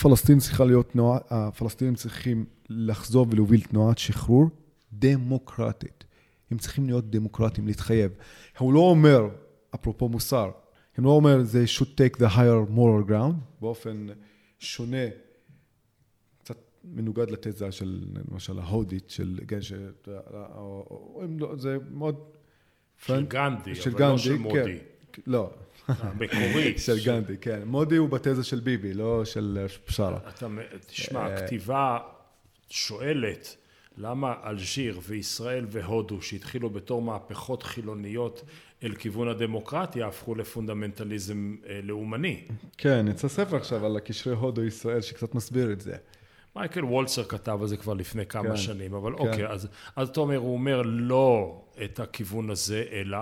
פלסטין צריכה להיות תנועה, הפלסטינים צריכים לחזור ולהוביל תנועת שחרור דמוקרטית. הם צריכים להיות דמוקרטים, להתחייב. הוא לא אומר, אפרופו מוסר, הם לא אומר, they should take the higher moral ground, באופן שונה מנוגד לתזה של למשל ההודית, של גנש, לא, זה מאוד... של גנדי, של אבל לא לא של מודי. כן, לא. המקורית. של גנדי, כן. מודי הוא בתזה של ביבי, לא של בשארה. תשמע, הכתיבה שואלת למה אלג'יר וישראל והודו, שהתחילו בתור מהפכות חילוניות אל כיוון הדמוקרטיה, הפכו לפונדמנטליזם אה, לאומני. כן, יצא ספר עכשיו על הקשרי הודו-ישראל שקצת מסביר את זה. מייקל וולצר כתב על זה כבר לפני כמה כן, שנים, אבל כן. אוקיי, אז, אז אתה אומר, הוא אומר לא את הכיוון הזה, אלא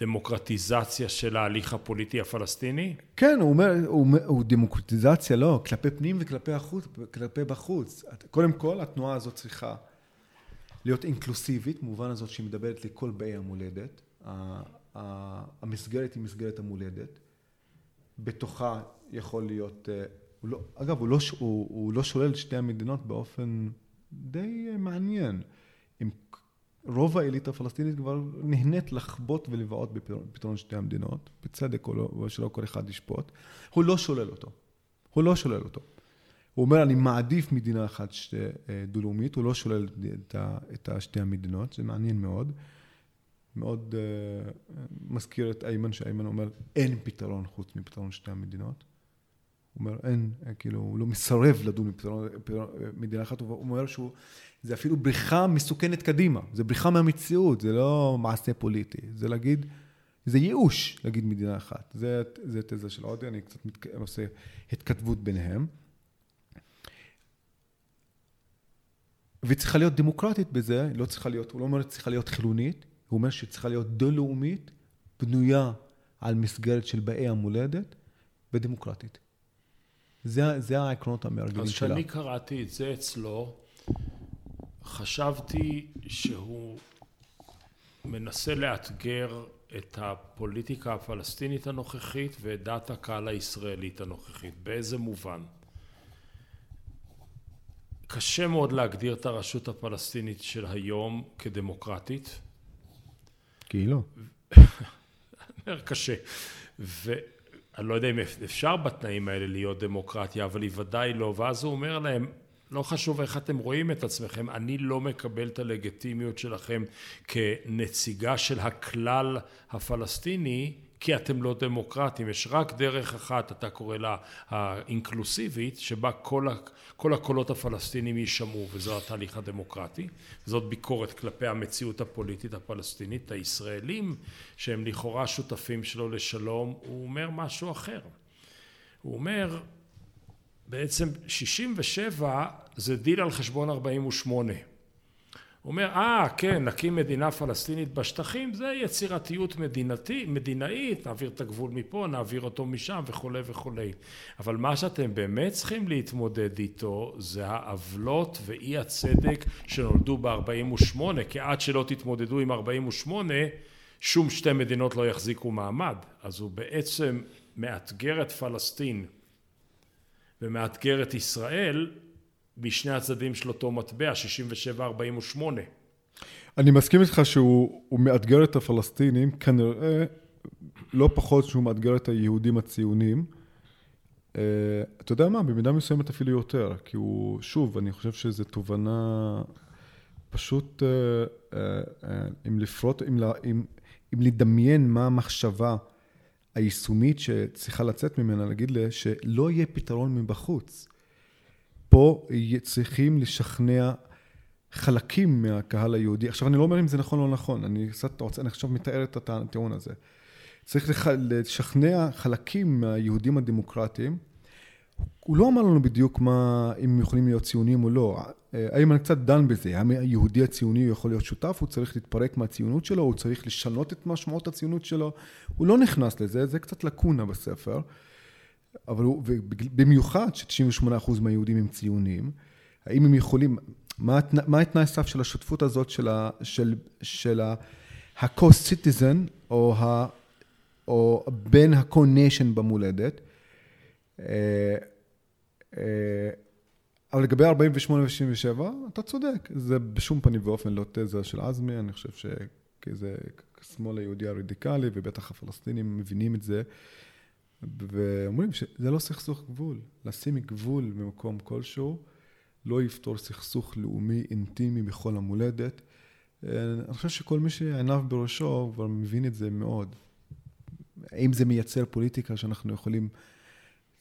דמוקרטיזציה של ההליך הפוליטי הפלסטיני? כן, הוא אומר, הוא, הוא דמוקרטיזציה, לא, כלפי פנים וכלפי החוץ, כלפי בחוץ. קודם כל, התנועה הזאת צריכה להיות אינקלוסיבית, במובן הזאת שהיא מדברת לכל באי המולדת. המסגרת היא מסגרת המולדת. בתוכה יכול להיות אה, הוא לא, אגב, הוא לא, הוא, הוא לא שולל את שתי המדינות באופן די מעניין. עם רוב האליטה הפלסטינית כבר נהנית לחבוט ולבעוט בפתרון שתי המדינות, בצדק או לא, שלא כל אחד ישפוט. הוא לא שולל אותו. הוא לא שולל אותו. הוא אומר, אני מעדיף מדינה אחת אה, דו-לאומית, הוא לא שולל את, את שתי המדינות, זה מעניין מאוד. מאוד uh, מזכיר את איימן, שאיימן אומר, אין פתרון חוץ מפתרון שתי המדינות. הוא אומר, אין, כאילו, הוא לא מסרב לדון במדינה אחת, הוא אומר שהוא, זה אפילו בריחה מסוכנת קדימה, זה בריחה מהמציאות, זה לא מעשה פוליטי, זה להגיד, זה ייאוש להגיד מדינה אחת. זה, זה תזה של עודי, אני קצת מת, עושה התכתבות ביניהם. והיא צריכה להיות דמוקרטית בזה, לא צריכה להיות, הוא לא אומר שצריכה להיות חילונית, הוא אומר שהיא צריכה להיות דו-לאומית, בנויה על מסגרת של באי המולדת ודמוקרטית. זה, זה העקרונות המארגנים שלה. אז כשאני קראתי את זה אצלו, חשבתי שהוא מנסה לאתגר את הפוליטיקה הפלסטינית הנוכחית ואת דעת הקהל הישראלית הנוכחית. באיזה מובן? קשה מאוד להגדיר את הרשות הפלסטינית של היום כדמוקרטית. כי לא. קשה. ו... אני לא יודע אם אפשר בתנאים האלה להיות דמוקרטיה, אבל היא ודאי לא. ואז הוא אומר להם, לא חשוב איך אתם רואים את עצמכם, אני לא מקבל את הלגיטימיות שלכם כנציגה של הכלל הפלסטיני, כי אתם לא דמוקרטים. יש רק דרך אחת, אתה קורא לה האינקלוסיבית, שבה כל, כל הקולות הפלסטינים יישמעו, וזו התהליך הדמוקרטי. זאת ביקורת כלפי המציאות הפוליטית הפלסטינית. הישראלים, שהם לכאורה שותפים שלו לשלום, הוא אומר משהו אחר. הוא אומר, בעצם 67 זה דיל על חשבון 48. הוא אומר, אה, כן, נקים מדינה פלסטינית בשטחים, זה יצירתיות מדינתי, מדינאית, נעביר את הגבול מפה, נעביר אותו משם וכולי וכולי. אבל מה שאתם באמת צריכים להתמודד איתו, זה העוולות ואי הצדק שנולדו ב-48, כי עד שלא תתמודדו עם 48, שום שתי מדינות לא יחזיקו מעמד. אז הוא בעצם מאתגר את פלסטין ומאתגר את ישראל משני הצדדים של אותו מטבע, 67-48. אני מסכים איתך שהוא מאתגר את הפלסטינים, כנראה לא פחות שהוא מאתגר את היהודים הציונים. אה, אתה יודע מה, במידה מסוימת אפילו יותר, כי הוא, שוב, אני חושב שזו תובנה פשוט, אם לפרוט, אם, אם, אם לדמיין מה המחשבה היישומית שצריכה לצאת ממנה, להגיד לה שלא יהיה פתרון מבחוץ. פה צריכים לשכנע חלקים מהקהל היהודי. עכשיו, אני לא אומר אם זה נכון או לא נכון, אני קצת רוצה, אני עכשיו מתאר את הטיעון הזה. צריך לשכנע חלקים מהיהודים הדמוקרטיים. הוא לא אמר לנו בדיוק מה, אם יכולים להיות ציונים או לא. איימן קצת דן בזה, האם היהודי הציוני יכול להיות שותף, הוא צריך להתפרק מהציונות שלו, הוא צריך לשנות את משמעות הציונות שלו. הוא לא נכנס לזה, זה קצת לקונה בספר. אבל הוא, במיוחד ש-98% מהיהודים הם ציונים, האם הם יכולים, מה התנאי הסף של השותפות הזאת של, ה, של, של ה-co-citizen, או, ה, או בין ה-co-nation במולדת? אה, אה, אבל לגבי 48 ו-67, אתה צודק, זה בשום פנים ואופן לא תזה של עזמי, אני חושב שזה השמאל היהודי הרדיקלי, ובטח הפלסטינים מבינים את זה. ואומרים שזה לא סכסוך גבול. לשים גבול במקום כלשהו לא יפתור סכסוך לאומי אינטימי בכל המולדת. אני חושב שכל מי שעיניו בראשו כבר מבין את זה מאוד. האם זה מייצר פוליטיקה שאנחנו יכולים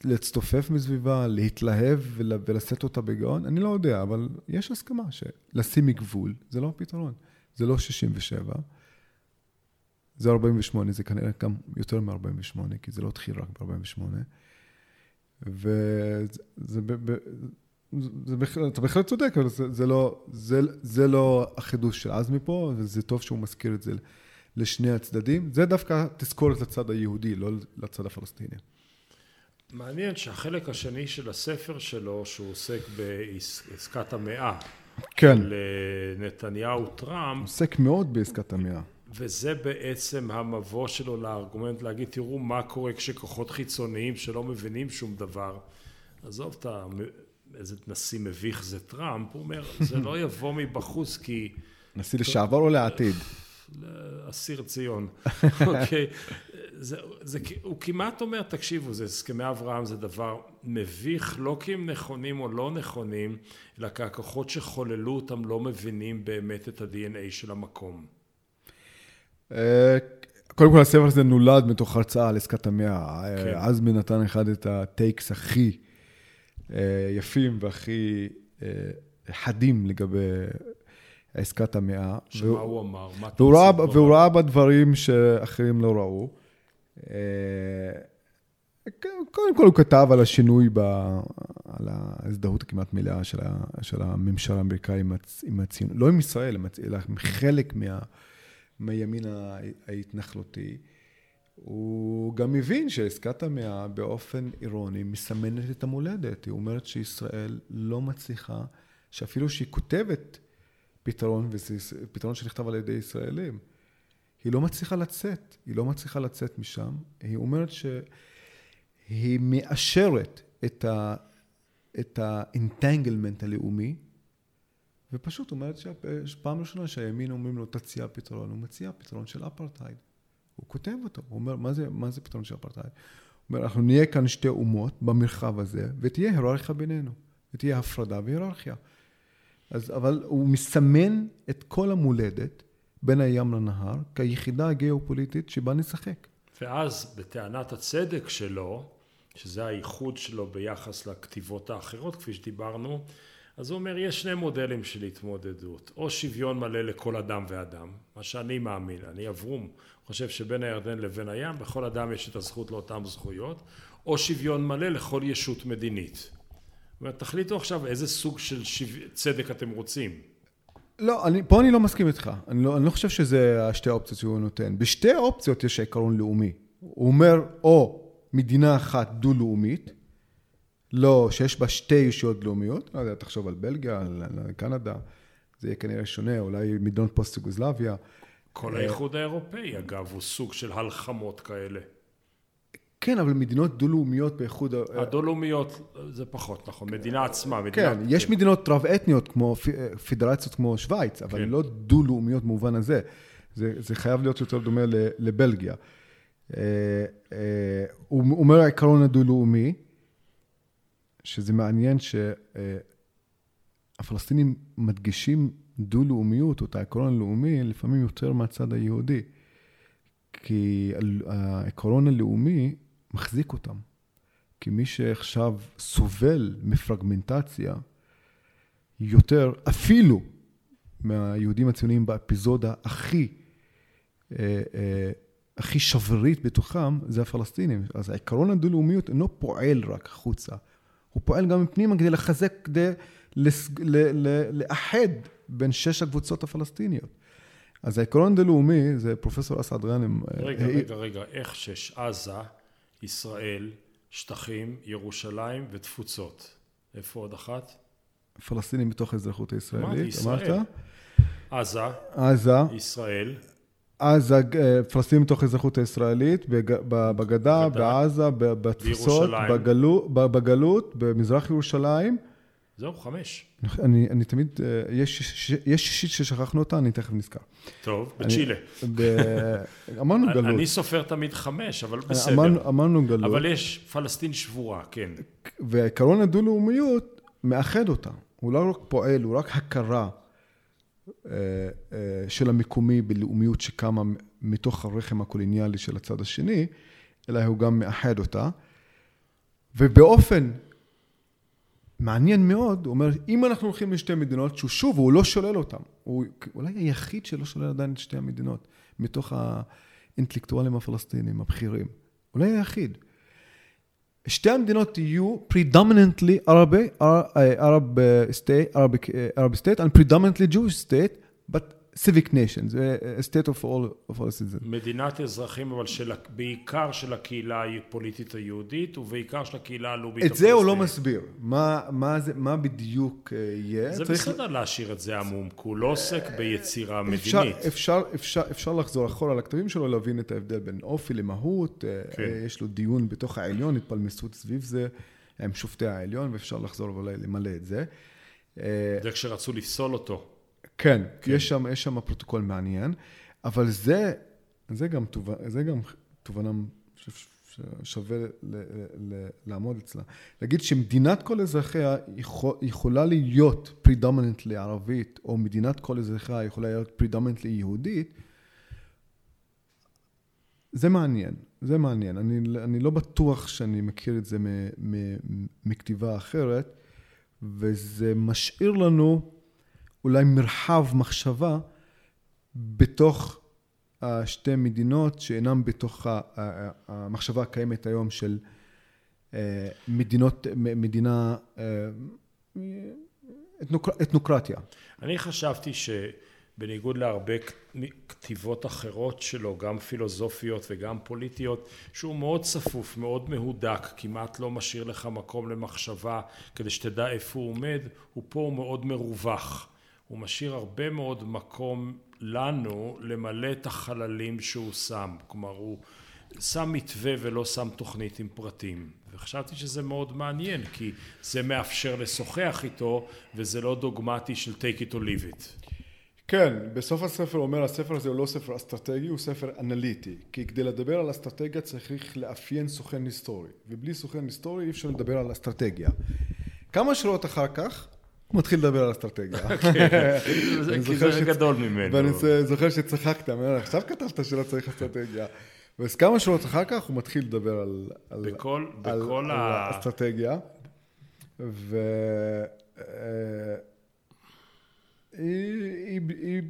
להצטופף מסביבה, להתלהב ולשאת אותה בגאון? אני לא יודע, אבל יש הסכמה שלשים גבול זה לא הפתרון. זה לא 67. זה 48, זה כנראה גם יותר מ-48, כי זה לא התחיל רק ב-48. וזה, זה, אתה בהחלט צודק, אבל זה, זה, לא, זה, זה לא החידוש של עזמי פה, וזה טוב שהוא מזכיר את זה לשני הצדדים. זה דווקא תזכורת לצד היהודי, לא לצד הפלסטיני. מעניין שהחלק השני של הספר שלו, שהוא עוסק בעסקת המאה, כן. לנתניהו טראמפ. עוסק מאוד בעסקת המאה. וזה בעצם המבוא שלו לארגומנט להגיד תראו מה קורה כשכוחות חיצוניים שלא מבינים שום דבר עזוב את ה... איזה נשיא מביך זה טראמפ הוא אומר זה לא יבוא מבחוץ כי נשיא לשעבר או לעתיד? אסיר ציון אוקיי זה, זה, הוא כמעט אומר תקשיבו זה הסכמי אברהם זה דבר מביך לא כי הם נכונים או לא נכונים אלא כי הכוחות שחוללו אותם לא מבינים באמת את ה-DNA של המקום אה, קודם כל הספר הזה נולד מתוך הרצאה על עסקת המאה. כן. עזמי נתן אחד את הטייקס הכי אה, יפים והכי אה, חדים לגבי עסקת המאה. שמה והוא, הוא אמר? מה והוא ראה, והוא ראה בדברים שאחרים לא ראו. קודם כל הוא כתב על השינוי, ב, על ההזדהות הכמעט מלאה של, ה, של הממשל האמריקאי עם הציונות, לא עם ישראל, אלא עם חלק מה... מהימין ההתנחלותי, הוא גם מבין שעסקת המאה באופן אירוני מסמנת את המולדת. היא אומרת שישראל לא מצליחה, שאפילו שהיא כותבת פתרון, וזה פתרון שנכתב על ידי ישראלים, היא לא מצליחה לצאת, היא לא מצליחה לצאת משם. היא אומרת שהיא מאשרת את ה... את האינטנגלמנט הלאומי, ופשוט אומרת שפעם ראשונה שהימין אומרים לו תציע פתרון, הוא מציע פתרון של אפרטהייד. הוא כותב אותו, הוא אומר מה זה, מה זה פתרון של אפרטהייד? הוא אומר אנחנו נהיה כאן שתי אומות במרחב הזה ותהיה היררכיה בינינו, ותהיה הפרדה והיררכיה. אז, אבל הוא מסמן את כל המולדת בין הים לנהר כיחידה הגיאופוליטית שבה נשחק. ואז בטענת הצדק שלו, שזה הייחוד שלו ביחס לכתיבות האחרות כפי שדיברנו, אז הוא אומר יש שני מודלים של התמודדות או שוויון מלא לכל אדם ואדם מה שאני מאמין אני אברום חושב שבין הירדן לבין הים לכל אדם יש את הזכות לאותן זכויות או שוויון מלא לכל ישות מדינית. זאת אומרת תחליטו עכשיו איזה סוג של שו... צדק אתם רוצים. לא, אני, פה אני לא מסכים איתך. אני לא, אני לא חושב שזה השתי האופציות שהוא נותן. בשתי האופציות יש עיקרון לאומי. הוא אומר או מדינה אחת דו-לאומית, לא, שיש בה שתי ישויות לאומיות, לא יודע, תחשוב על בלגיה, על, על קנדה, זה יהיה כנראה שונה, אולי מדינות פוסט-יוגוסלביה. כל האיחוד האירופאי, אגב, הוא סוג של הלחמות כאלה. כן, אבל מדינות דו-לאומיות באיחוד... ה- הדו-לאומיות זה פחות נכון, מדינה עצמה, מדינה... כן, יש מדינות רב-אתניות כמו פ- פדרציות כמו שווייץ, אבל כן. לא דו-לאומיות במובן הזה. זה, זה חייב להיות יותר דומה לבלגיה. אה, אה, הוא אומר העיקרון הדו-לאומי, שזה מעניין שהפלסטינים מדגישים דו-לאומיות או את העיקרון הלאומי לפעמים יותר מהצד היהודי. כי העיקרון הלאומי מחזיק אותם. כי מי שעכשיו סובל מפרגמנטציה יותר, אפילו מהיהודים הציוניים באפיזודה הכי, אה, אה, הכי שברירית בתוכם, זה הפלסטינים. אז העיקרון הדו-לאומיות אינו פועל רק החוצה, הוא פועל גם פנימה כדי לחזק, כדי לס- ל- ל- לאחד בין שש הקבוצות הפלסטיניות. אז העיקרון הדו-לאומי, זה פרופסור אסעד גאנם. אה, רגע, רגע, רגע, איך שש, עזה, ישראל, שטחים, ירושלים ותפוצות. איפה עוד אחת? פלסטינים בתוך האזרחות הישראלית, ישראל. אמרת? עזה, עזה, ישראל, עזה, אה, פלסטינים בתוך האזרחות הישראלית, בגדה, בגדה. בעזה, בתפוצות, בגלות, במזרח ירושלים. זהו, חמש. אני, אני תמיד, אה, יש, שישית ששכחנו אותה, אני תכף נזכר. טוב, בצ'ילה. אמרנו גלות. אני סופר תמיד חמש, אבל בסדר. אמרנו, אמרנו גלות. אבל יש פלסטין שבורה, כן. ועקרון הדו-לאומיות מאחד אותה. הוא לא רק פועל, הוא רק הכרה אה, אה, של המקומי בלאומיות שקמה מתוך הרחם הקולוניאלי של הצד השני, אלא הוא גם מאחד אותה. ובאופן מעניין מאוד, הוא אומר, אם אנחנו הולכים לשתי מדינות, שהוא שוב, הוא לא שולל אותן. הוא אולי היחיד שלא שולל עדיין את שתי המדינות, מתוך האינטלקטואלים הפלסטינים הבכירים. אולי היחיד. שתי המדינות יהיו predominantly Arab, Arab state, Arabic, Arab state and predominantly Jewish state, but civic nations, a state of all, of all citizens. מדינת אזרחים, אבל של, בעיקר של הקהילה הפוליטית היהודית, ובעיקר של הקהילה הלאומית את זה הוא לא. מסביר, מה, מה, זה, מה בדיוק אה, יהיה. זה צריך- בסדר להשאיר את זה עמום, כי הוא לא עוסק ביצירה אפשר, מדינית. אפשר, אפשר, אפשר לחזור אחורה לכתבים שלו, להבין את ההבדל בין אופי למהות. אה, כן. אה, יש לו דיון בתוך העליון, התפלמסות סביב זה, עם שופטי העליון, ואפשר לחזור ואולי למלא את זה. זה כשרצו לפסול אותו. כן, יש שם, יש שם פרוטוקול מעניין, אבל זה, זה גם תובנה, זה גם תובנה ששווה ל, ל, לעמוד אצלה. להגיד שמדינת כל אזרחיה יכול, יכולה להיות predominantly ערבית, או מדינת כל אזרחיה יכולה להיות predominantly יהודית, זה מעניין, זה מעניין. אני, אני לא בטוח שאני מכיר את זה מ, מ, מכתיבה אחרת, וזה משאיר לנו אולי מרחב מחשבה בתוך השתי מדינות שאינן בתוך המחשבה הקיימת היום של אה, מדינות, מדינה, אה, אתנוק- אתנוקרטיה. אני חשבתי שבניגוד להרבה כתיבות אחרות שלו, גם פילוסופיות וגם פוליטיות, שהוא מאוד צפוף, מאוד מהודק, כמעט לא משאיר לך מקום למחשבה כדי שתדע איפה הוא עומד, הוא פה מאוד מרווח. הוא משאיר הרבה מאוד מקום לנו למלא את החללים שהוא שם. כלומר, הוא שם מתווה ולא שם תוכנית עם פרטים. וחשבתי שזה מאוד מעניין, כי זה מאפשר לשוחח איתו, וזה לא דוגמטי של take it or leave it. כן, בסוף הספר אומר, הספר הזה הוא לא ספר אסטרטגי, הוא ספר אנליטי. כי כדי לדבר על אסטרטגיה צריך לאפיין סוכן היסטורי. ובלי סוכן היסטורי אי אפשר לדבר על אסטרטגיה. כמה שורות אחר כך, הוא מתחיל לדבר על אסטרטגיה. זה- אני כי זה גדול ממנו. ואני זוכר שצחקת, עכשיו כתבת שלא צריך אסטרטגיה. ואז כמה שורות אחר כך הוא מתחיל לדבר על, על, בכל, על, בכל על ה... האסטרטגיה. ו... אה, היא, היא, היא,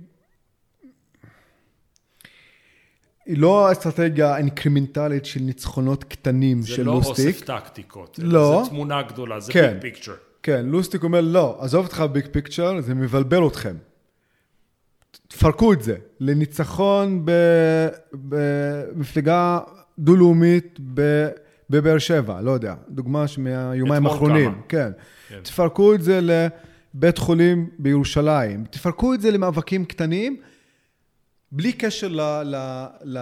היא לא אסטרטגיה אינקרימנטלית של ניצחונות קטנים זה של לא לוסטיק. אוסף טקטיקות, לא. זה תמונה גדולה, זה כן. ביג פיקצ'ר. כן, לוסטיק אומר, לא, עזוב אותך ביג פיקצ'ר, זה מבלבל אתכם. תפרקו את זה לניצחון ב- במפלגה דו-לאומית ב- בבאר שבע, לא יודע, דוגמה מהיומיים האחרונים. כן. כן. תפרקו את זה לבית חולים בירושלים, תפרקו את זה למאבקים קטנים, בלי קשר ל... ל, ל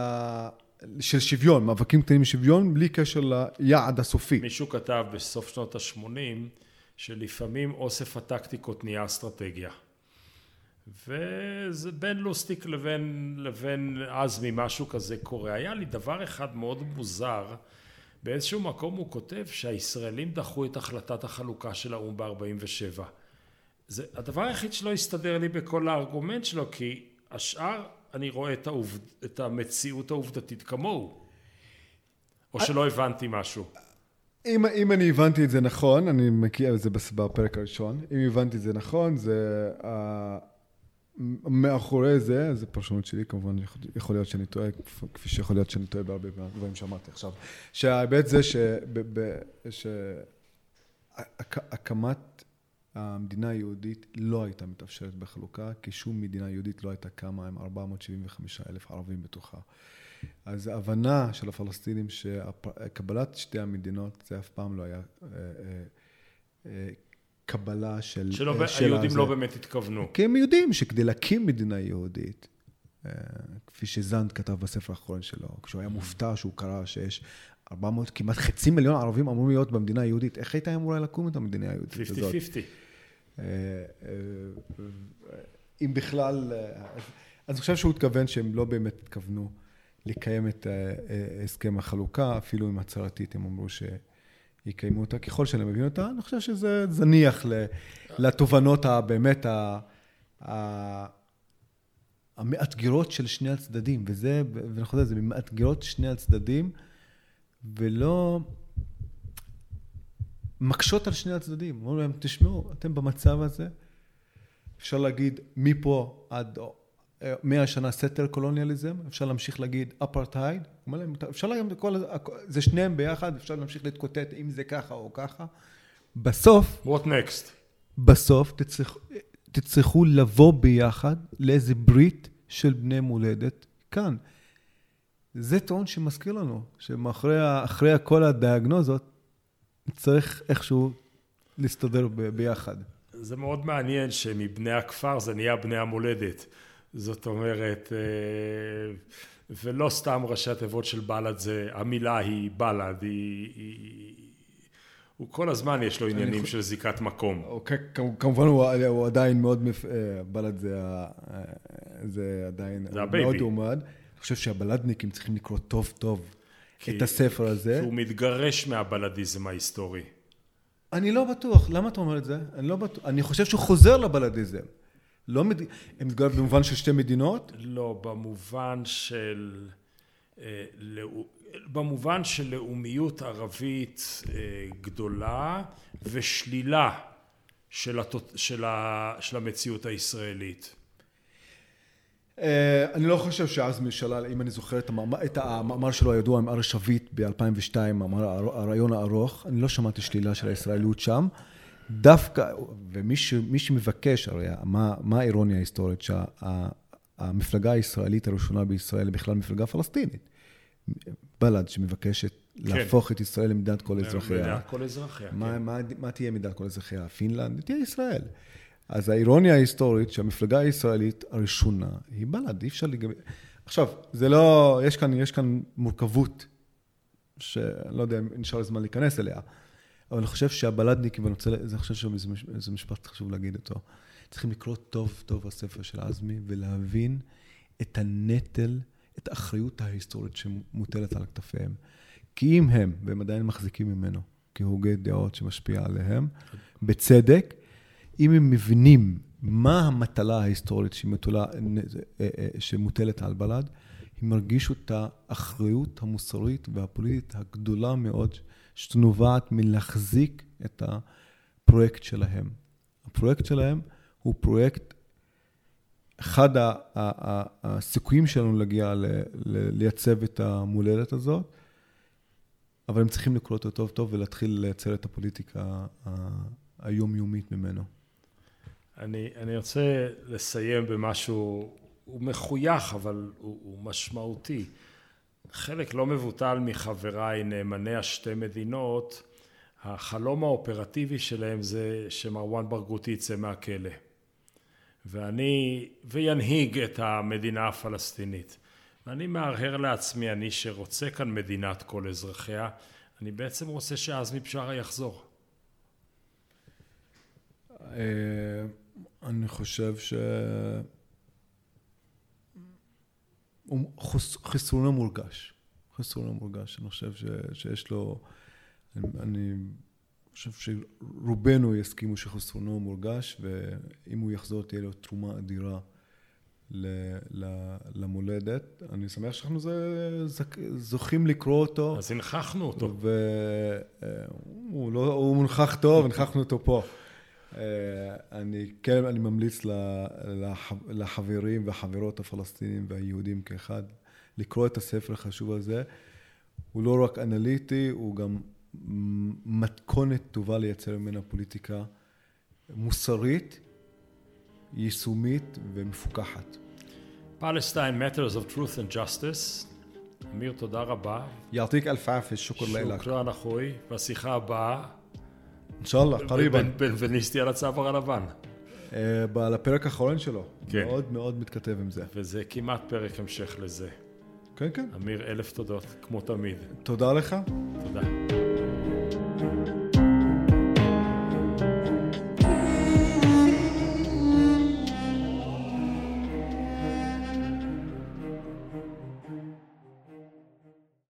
של שוויון, מאבקים קטנים לשוויון, בלי קשר ליעד הסופי. מישהו כתב בסוף שנות ה-80, שלפעמים אוסף הטקטיקות נהיה אסטרטגיה. וזה בין לוסטיק לבין, לבין עזמי משהו כזה קורה. היה לי דבר אחד מאוד מוזר, באיזשהו מקום הוא כותב שהישראלים דחו את החלטת החלוקה של האו"ם ב-47. זה הדבר היחיד שלא הסתדר לי בכל הארגומנט שלו, כי השאר אני רואה את, העובד, את המציאות העובדתית כמוהו. או שלא הבנתי משהו. אם, אם אני הבנתי את זה נכון, אני מכיר את זה בפרק הראשון, אם הבנתי את זה נכון, זה... Uh, מאחורי זה, זו פרשנות שלי, כמובן יכול להיות שאני טועה, כפי שיכול להיות שאני טועה בהרבה דברים שאמרתי עכשיו. שההיבט זה שהקמת המדינה היהודית לא הייתה מתאפשרת בחלוקה, כי שום מדינה יהודית לא הייתה קמה עם 475 אלף ערבים בתוכה. אז ההבנה של הפלסטינים שקבלת שתי המדינות זה אף פעם לא היה אה, אה, אה, קבלה של... שלא, של היהודים הזה. לא באמת התכוונו. כי הם יודעים שכדי להקים מדינה יהודית, כפי שזנד כתב בספר האחרון שלו, כשהוא היה מופתע שהוא קרא שיש 400, כמעט חצי מיליון ערבים אמורים להיות במדינה היהודית, איך הייתה אמורה לקום את המדינה היהודית הזאת? 50-50. אם בכלל, אז אני חושב שהוא התכוון שהם לא באמת התכוונו. לקיים את אה, אה, הסכם החלוקה, אפילו אם הצהרתית הם אמרו שיקיימו אותה. ככל שאני מבין אותה, אני חושב שזה זניח לתובנות הבאמת המאתגרות של שני הצדדים, וזה, ואני חושב, זה מאתגרות שני הצדדים, ולא מקשות על שני הצדדים. אומרים להם, תשמעו, אתם במצב הזה, אפשר להגיד מפה עד מאה שנה סטר קולוניאליזם, אפשר להמשיך להגיד אפרטהייד, אפשר להגיד, כל, זה שניהם ביחד, אפשר להמשיך להתקוטט אם זה ככה או ככה. בסוף... What next? בסוף תצטרכ, תצטרכו לבוא ביחד לאיזה ברית של בני מולדת כאן. זה טעון שמזכיר לנו, שמאחורי כל הדיאגנוזות, צריך איכשהו להסתדר ביחד. זה מאוד מעניין שמבני הכפר זה נהיה בני המולדת. זאת אומרת, אה, ולא סתם ראשי התיבות של בל"ד זה, המילה היא בל"ד, היא, היא... הוא כל הזמן יש לו עניינים של זיקת מקום. אוקיי, כמובן הוא, הוא עדיין מאוד, אה, בל"ד זה, זה עדיין זה. מאוד עומד. אני חושב שהבל"דניקים צריכים לקרוא טוב טוב את הספר הזה. כי הוא מתגרש מהבל"דיזם ההיסטורי. אני לא בטוח, למה אתה אומר את זה? אני לא בטוח, אני חושב שהוא חוזר לבל"דיזם. לא מד... הם מתגוררים במובן של שתי מדינות? לא, במובן של... אה, במובן של לאומיות ערבית אה, גדולה ושלילה של, התות... של, ה... של המציאות הישראלית. אה, אני לא חושב שעזמי שלל, אם אני זוכר את המאמר, את המאמר שלו הידוע עם ארי שביט ב-2002, הרעיון הארוך, אני לא שמעתי שלילה של הישראליות שם. דווקא, ומי שמבקש, הרי מה, מה האירוניה ההיסטורית? שהמפלגה הישראלית הראשונה בישראל היא בכלל מפלגה פלסטינית. בל"ד שמבקשת כן. להפוך את ישראל למדינת כל אזרחיה. מדינת כל אזרחיה, מה, כן. מה, מה תהיה מדינת כל אזרחיה? פינלנד? תהיה ישראל. אז האירוניה ההיסטורית שהמפלגה הישראלית הראשונה היא בל"ד, אי אפשר לגבי... עכשיו, זה לא, יש כאן, יש כאן מורכבות, שאני לא יודע אם נשאר זמן להיכנס אליה. אבל אני חושב שהבלדניקים, ואני רוצה, אני חושב שזה משפט חשוב להגיד אותו, צריכים לקרוא טוב טוב הספר של עזמי ולהבין את הנטל, את האחריות ההיסטורית שמוטלת על כתפיהם. כי אם הם, והם עדיין מחזיקים ממנו כהוגי דעות שמשפיע עליהם, בצדק, אם הם מבינים מה המטלה ההיסטורית שמוטלה, אה, אה, שמוטלת על בל"ד, הם ירגישו את האחריות המוסרית והפוליטית הגדולה מאוד שנובעת מלהחזיק את הפרויקט שלהם. הפרויקט שלהם הוא פרויקט, אחד הסיכויים שלנו להגיע, לייצב את המולדת הזאת, אבל הם צריכים לקרוא אותו טוב טוב ולהתחיל לייצר את הפוליטיקה היומיומית ממנו. אני, אני רוצה לסיים במשהו, הוא מחוייך, אבל הוא, הוא משמעותי. חלק לא מבוטל מחבריי נאמני השתי מדינות, החלום האופרטיבי שלהם זה שמרואן ברגותי יצא מהכלא ואני, וינהיג את המדינה הפלסטינית. ואני מהרהר לעצמי, אני שרוצה כאן מדינת כל אזרחיה, אני בעצם רוצה שעזמי בשארה יחזור. אה, אני חושב ש... חיסרונו מורגש. חיסרונו מורגש. אני חושב ש... שיש לו... אני, אני חושב שרובנו יסכימו שחסרונו מורגש, ואם הוא יחזור תהיה לו תרומה אדירה למולדת. אני שמח שאנחנו זוכים לקרוא אותו. אז הנכחנו אותו. והוא לא, הוא מונכח טוב, הנכחנו אותו פה. אני כן, אני ממליץ לחברים והחברות הפלסטינים והיהודים כאחד לקרוא את הספר החשוב הזה. הוא לא רק אנליטי, הוא גם מתכונת טובה לייצר ממנה פוליטיקה מוסרית, יישומית ומפוקחת. Palestine Matters of Truth and Justice. אמיר, תודה רבה. יעתיק אלף עפי, שוקר לילך. שוקרן אחוי. בשיחה הבאה. אינשאללה, קריבן. בנבניסטי על הצו הלבן. על הפרק האחרון שלו. כן. מאוד מאוד מתכתב עם זה. וזה כמעט פרק המשך לזה. כן, כן. אמיר, אלף תודות, כמו תמיד. תודה לך. תודה.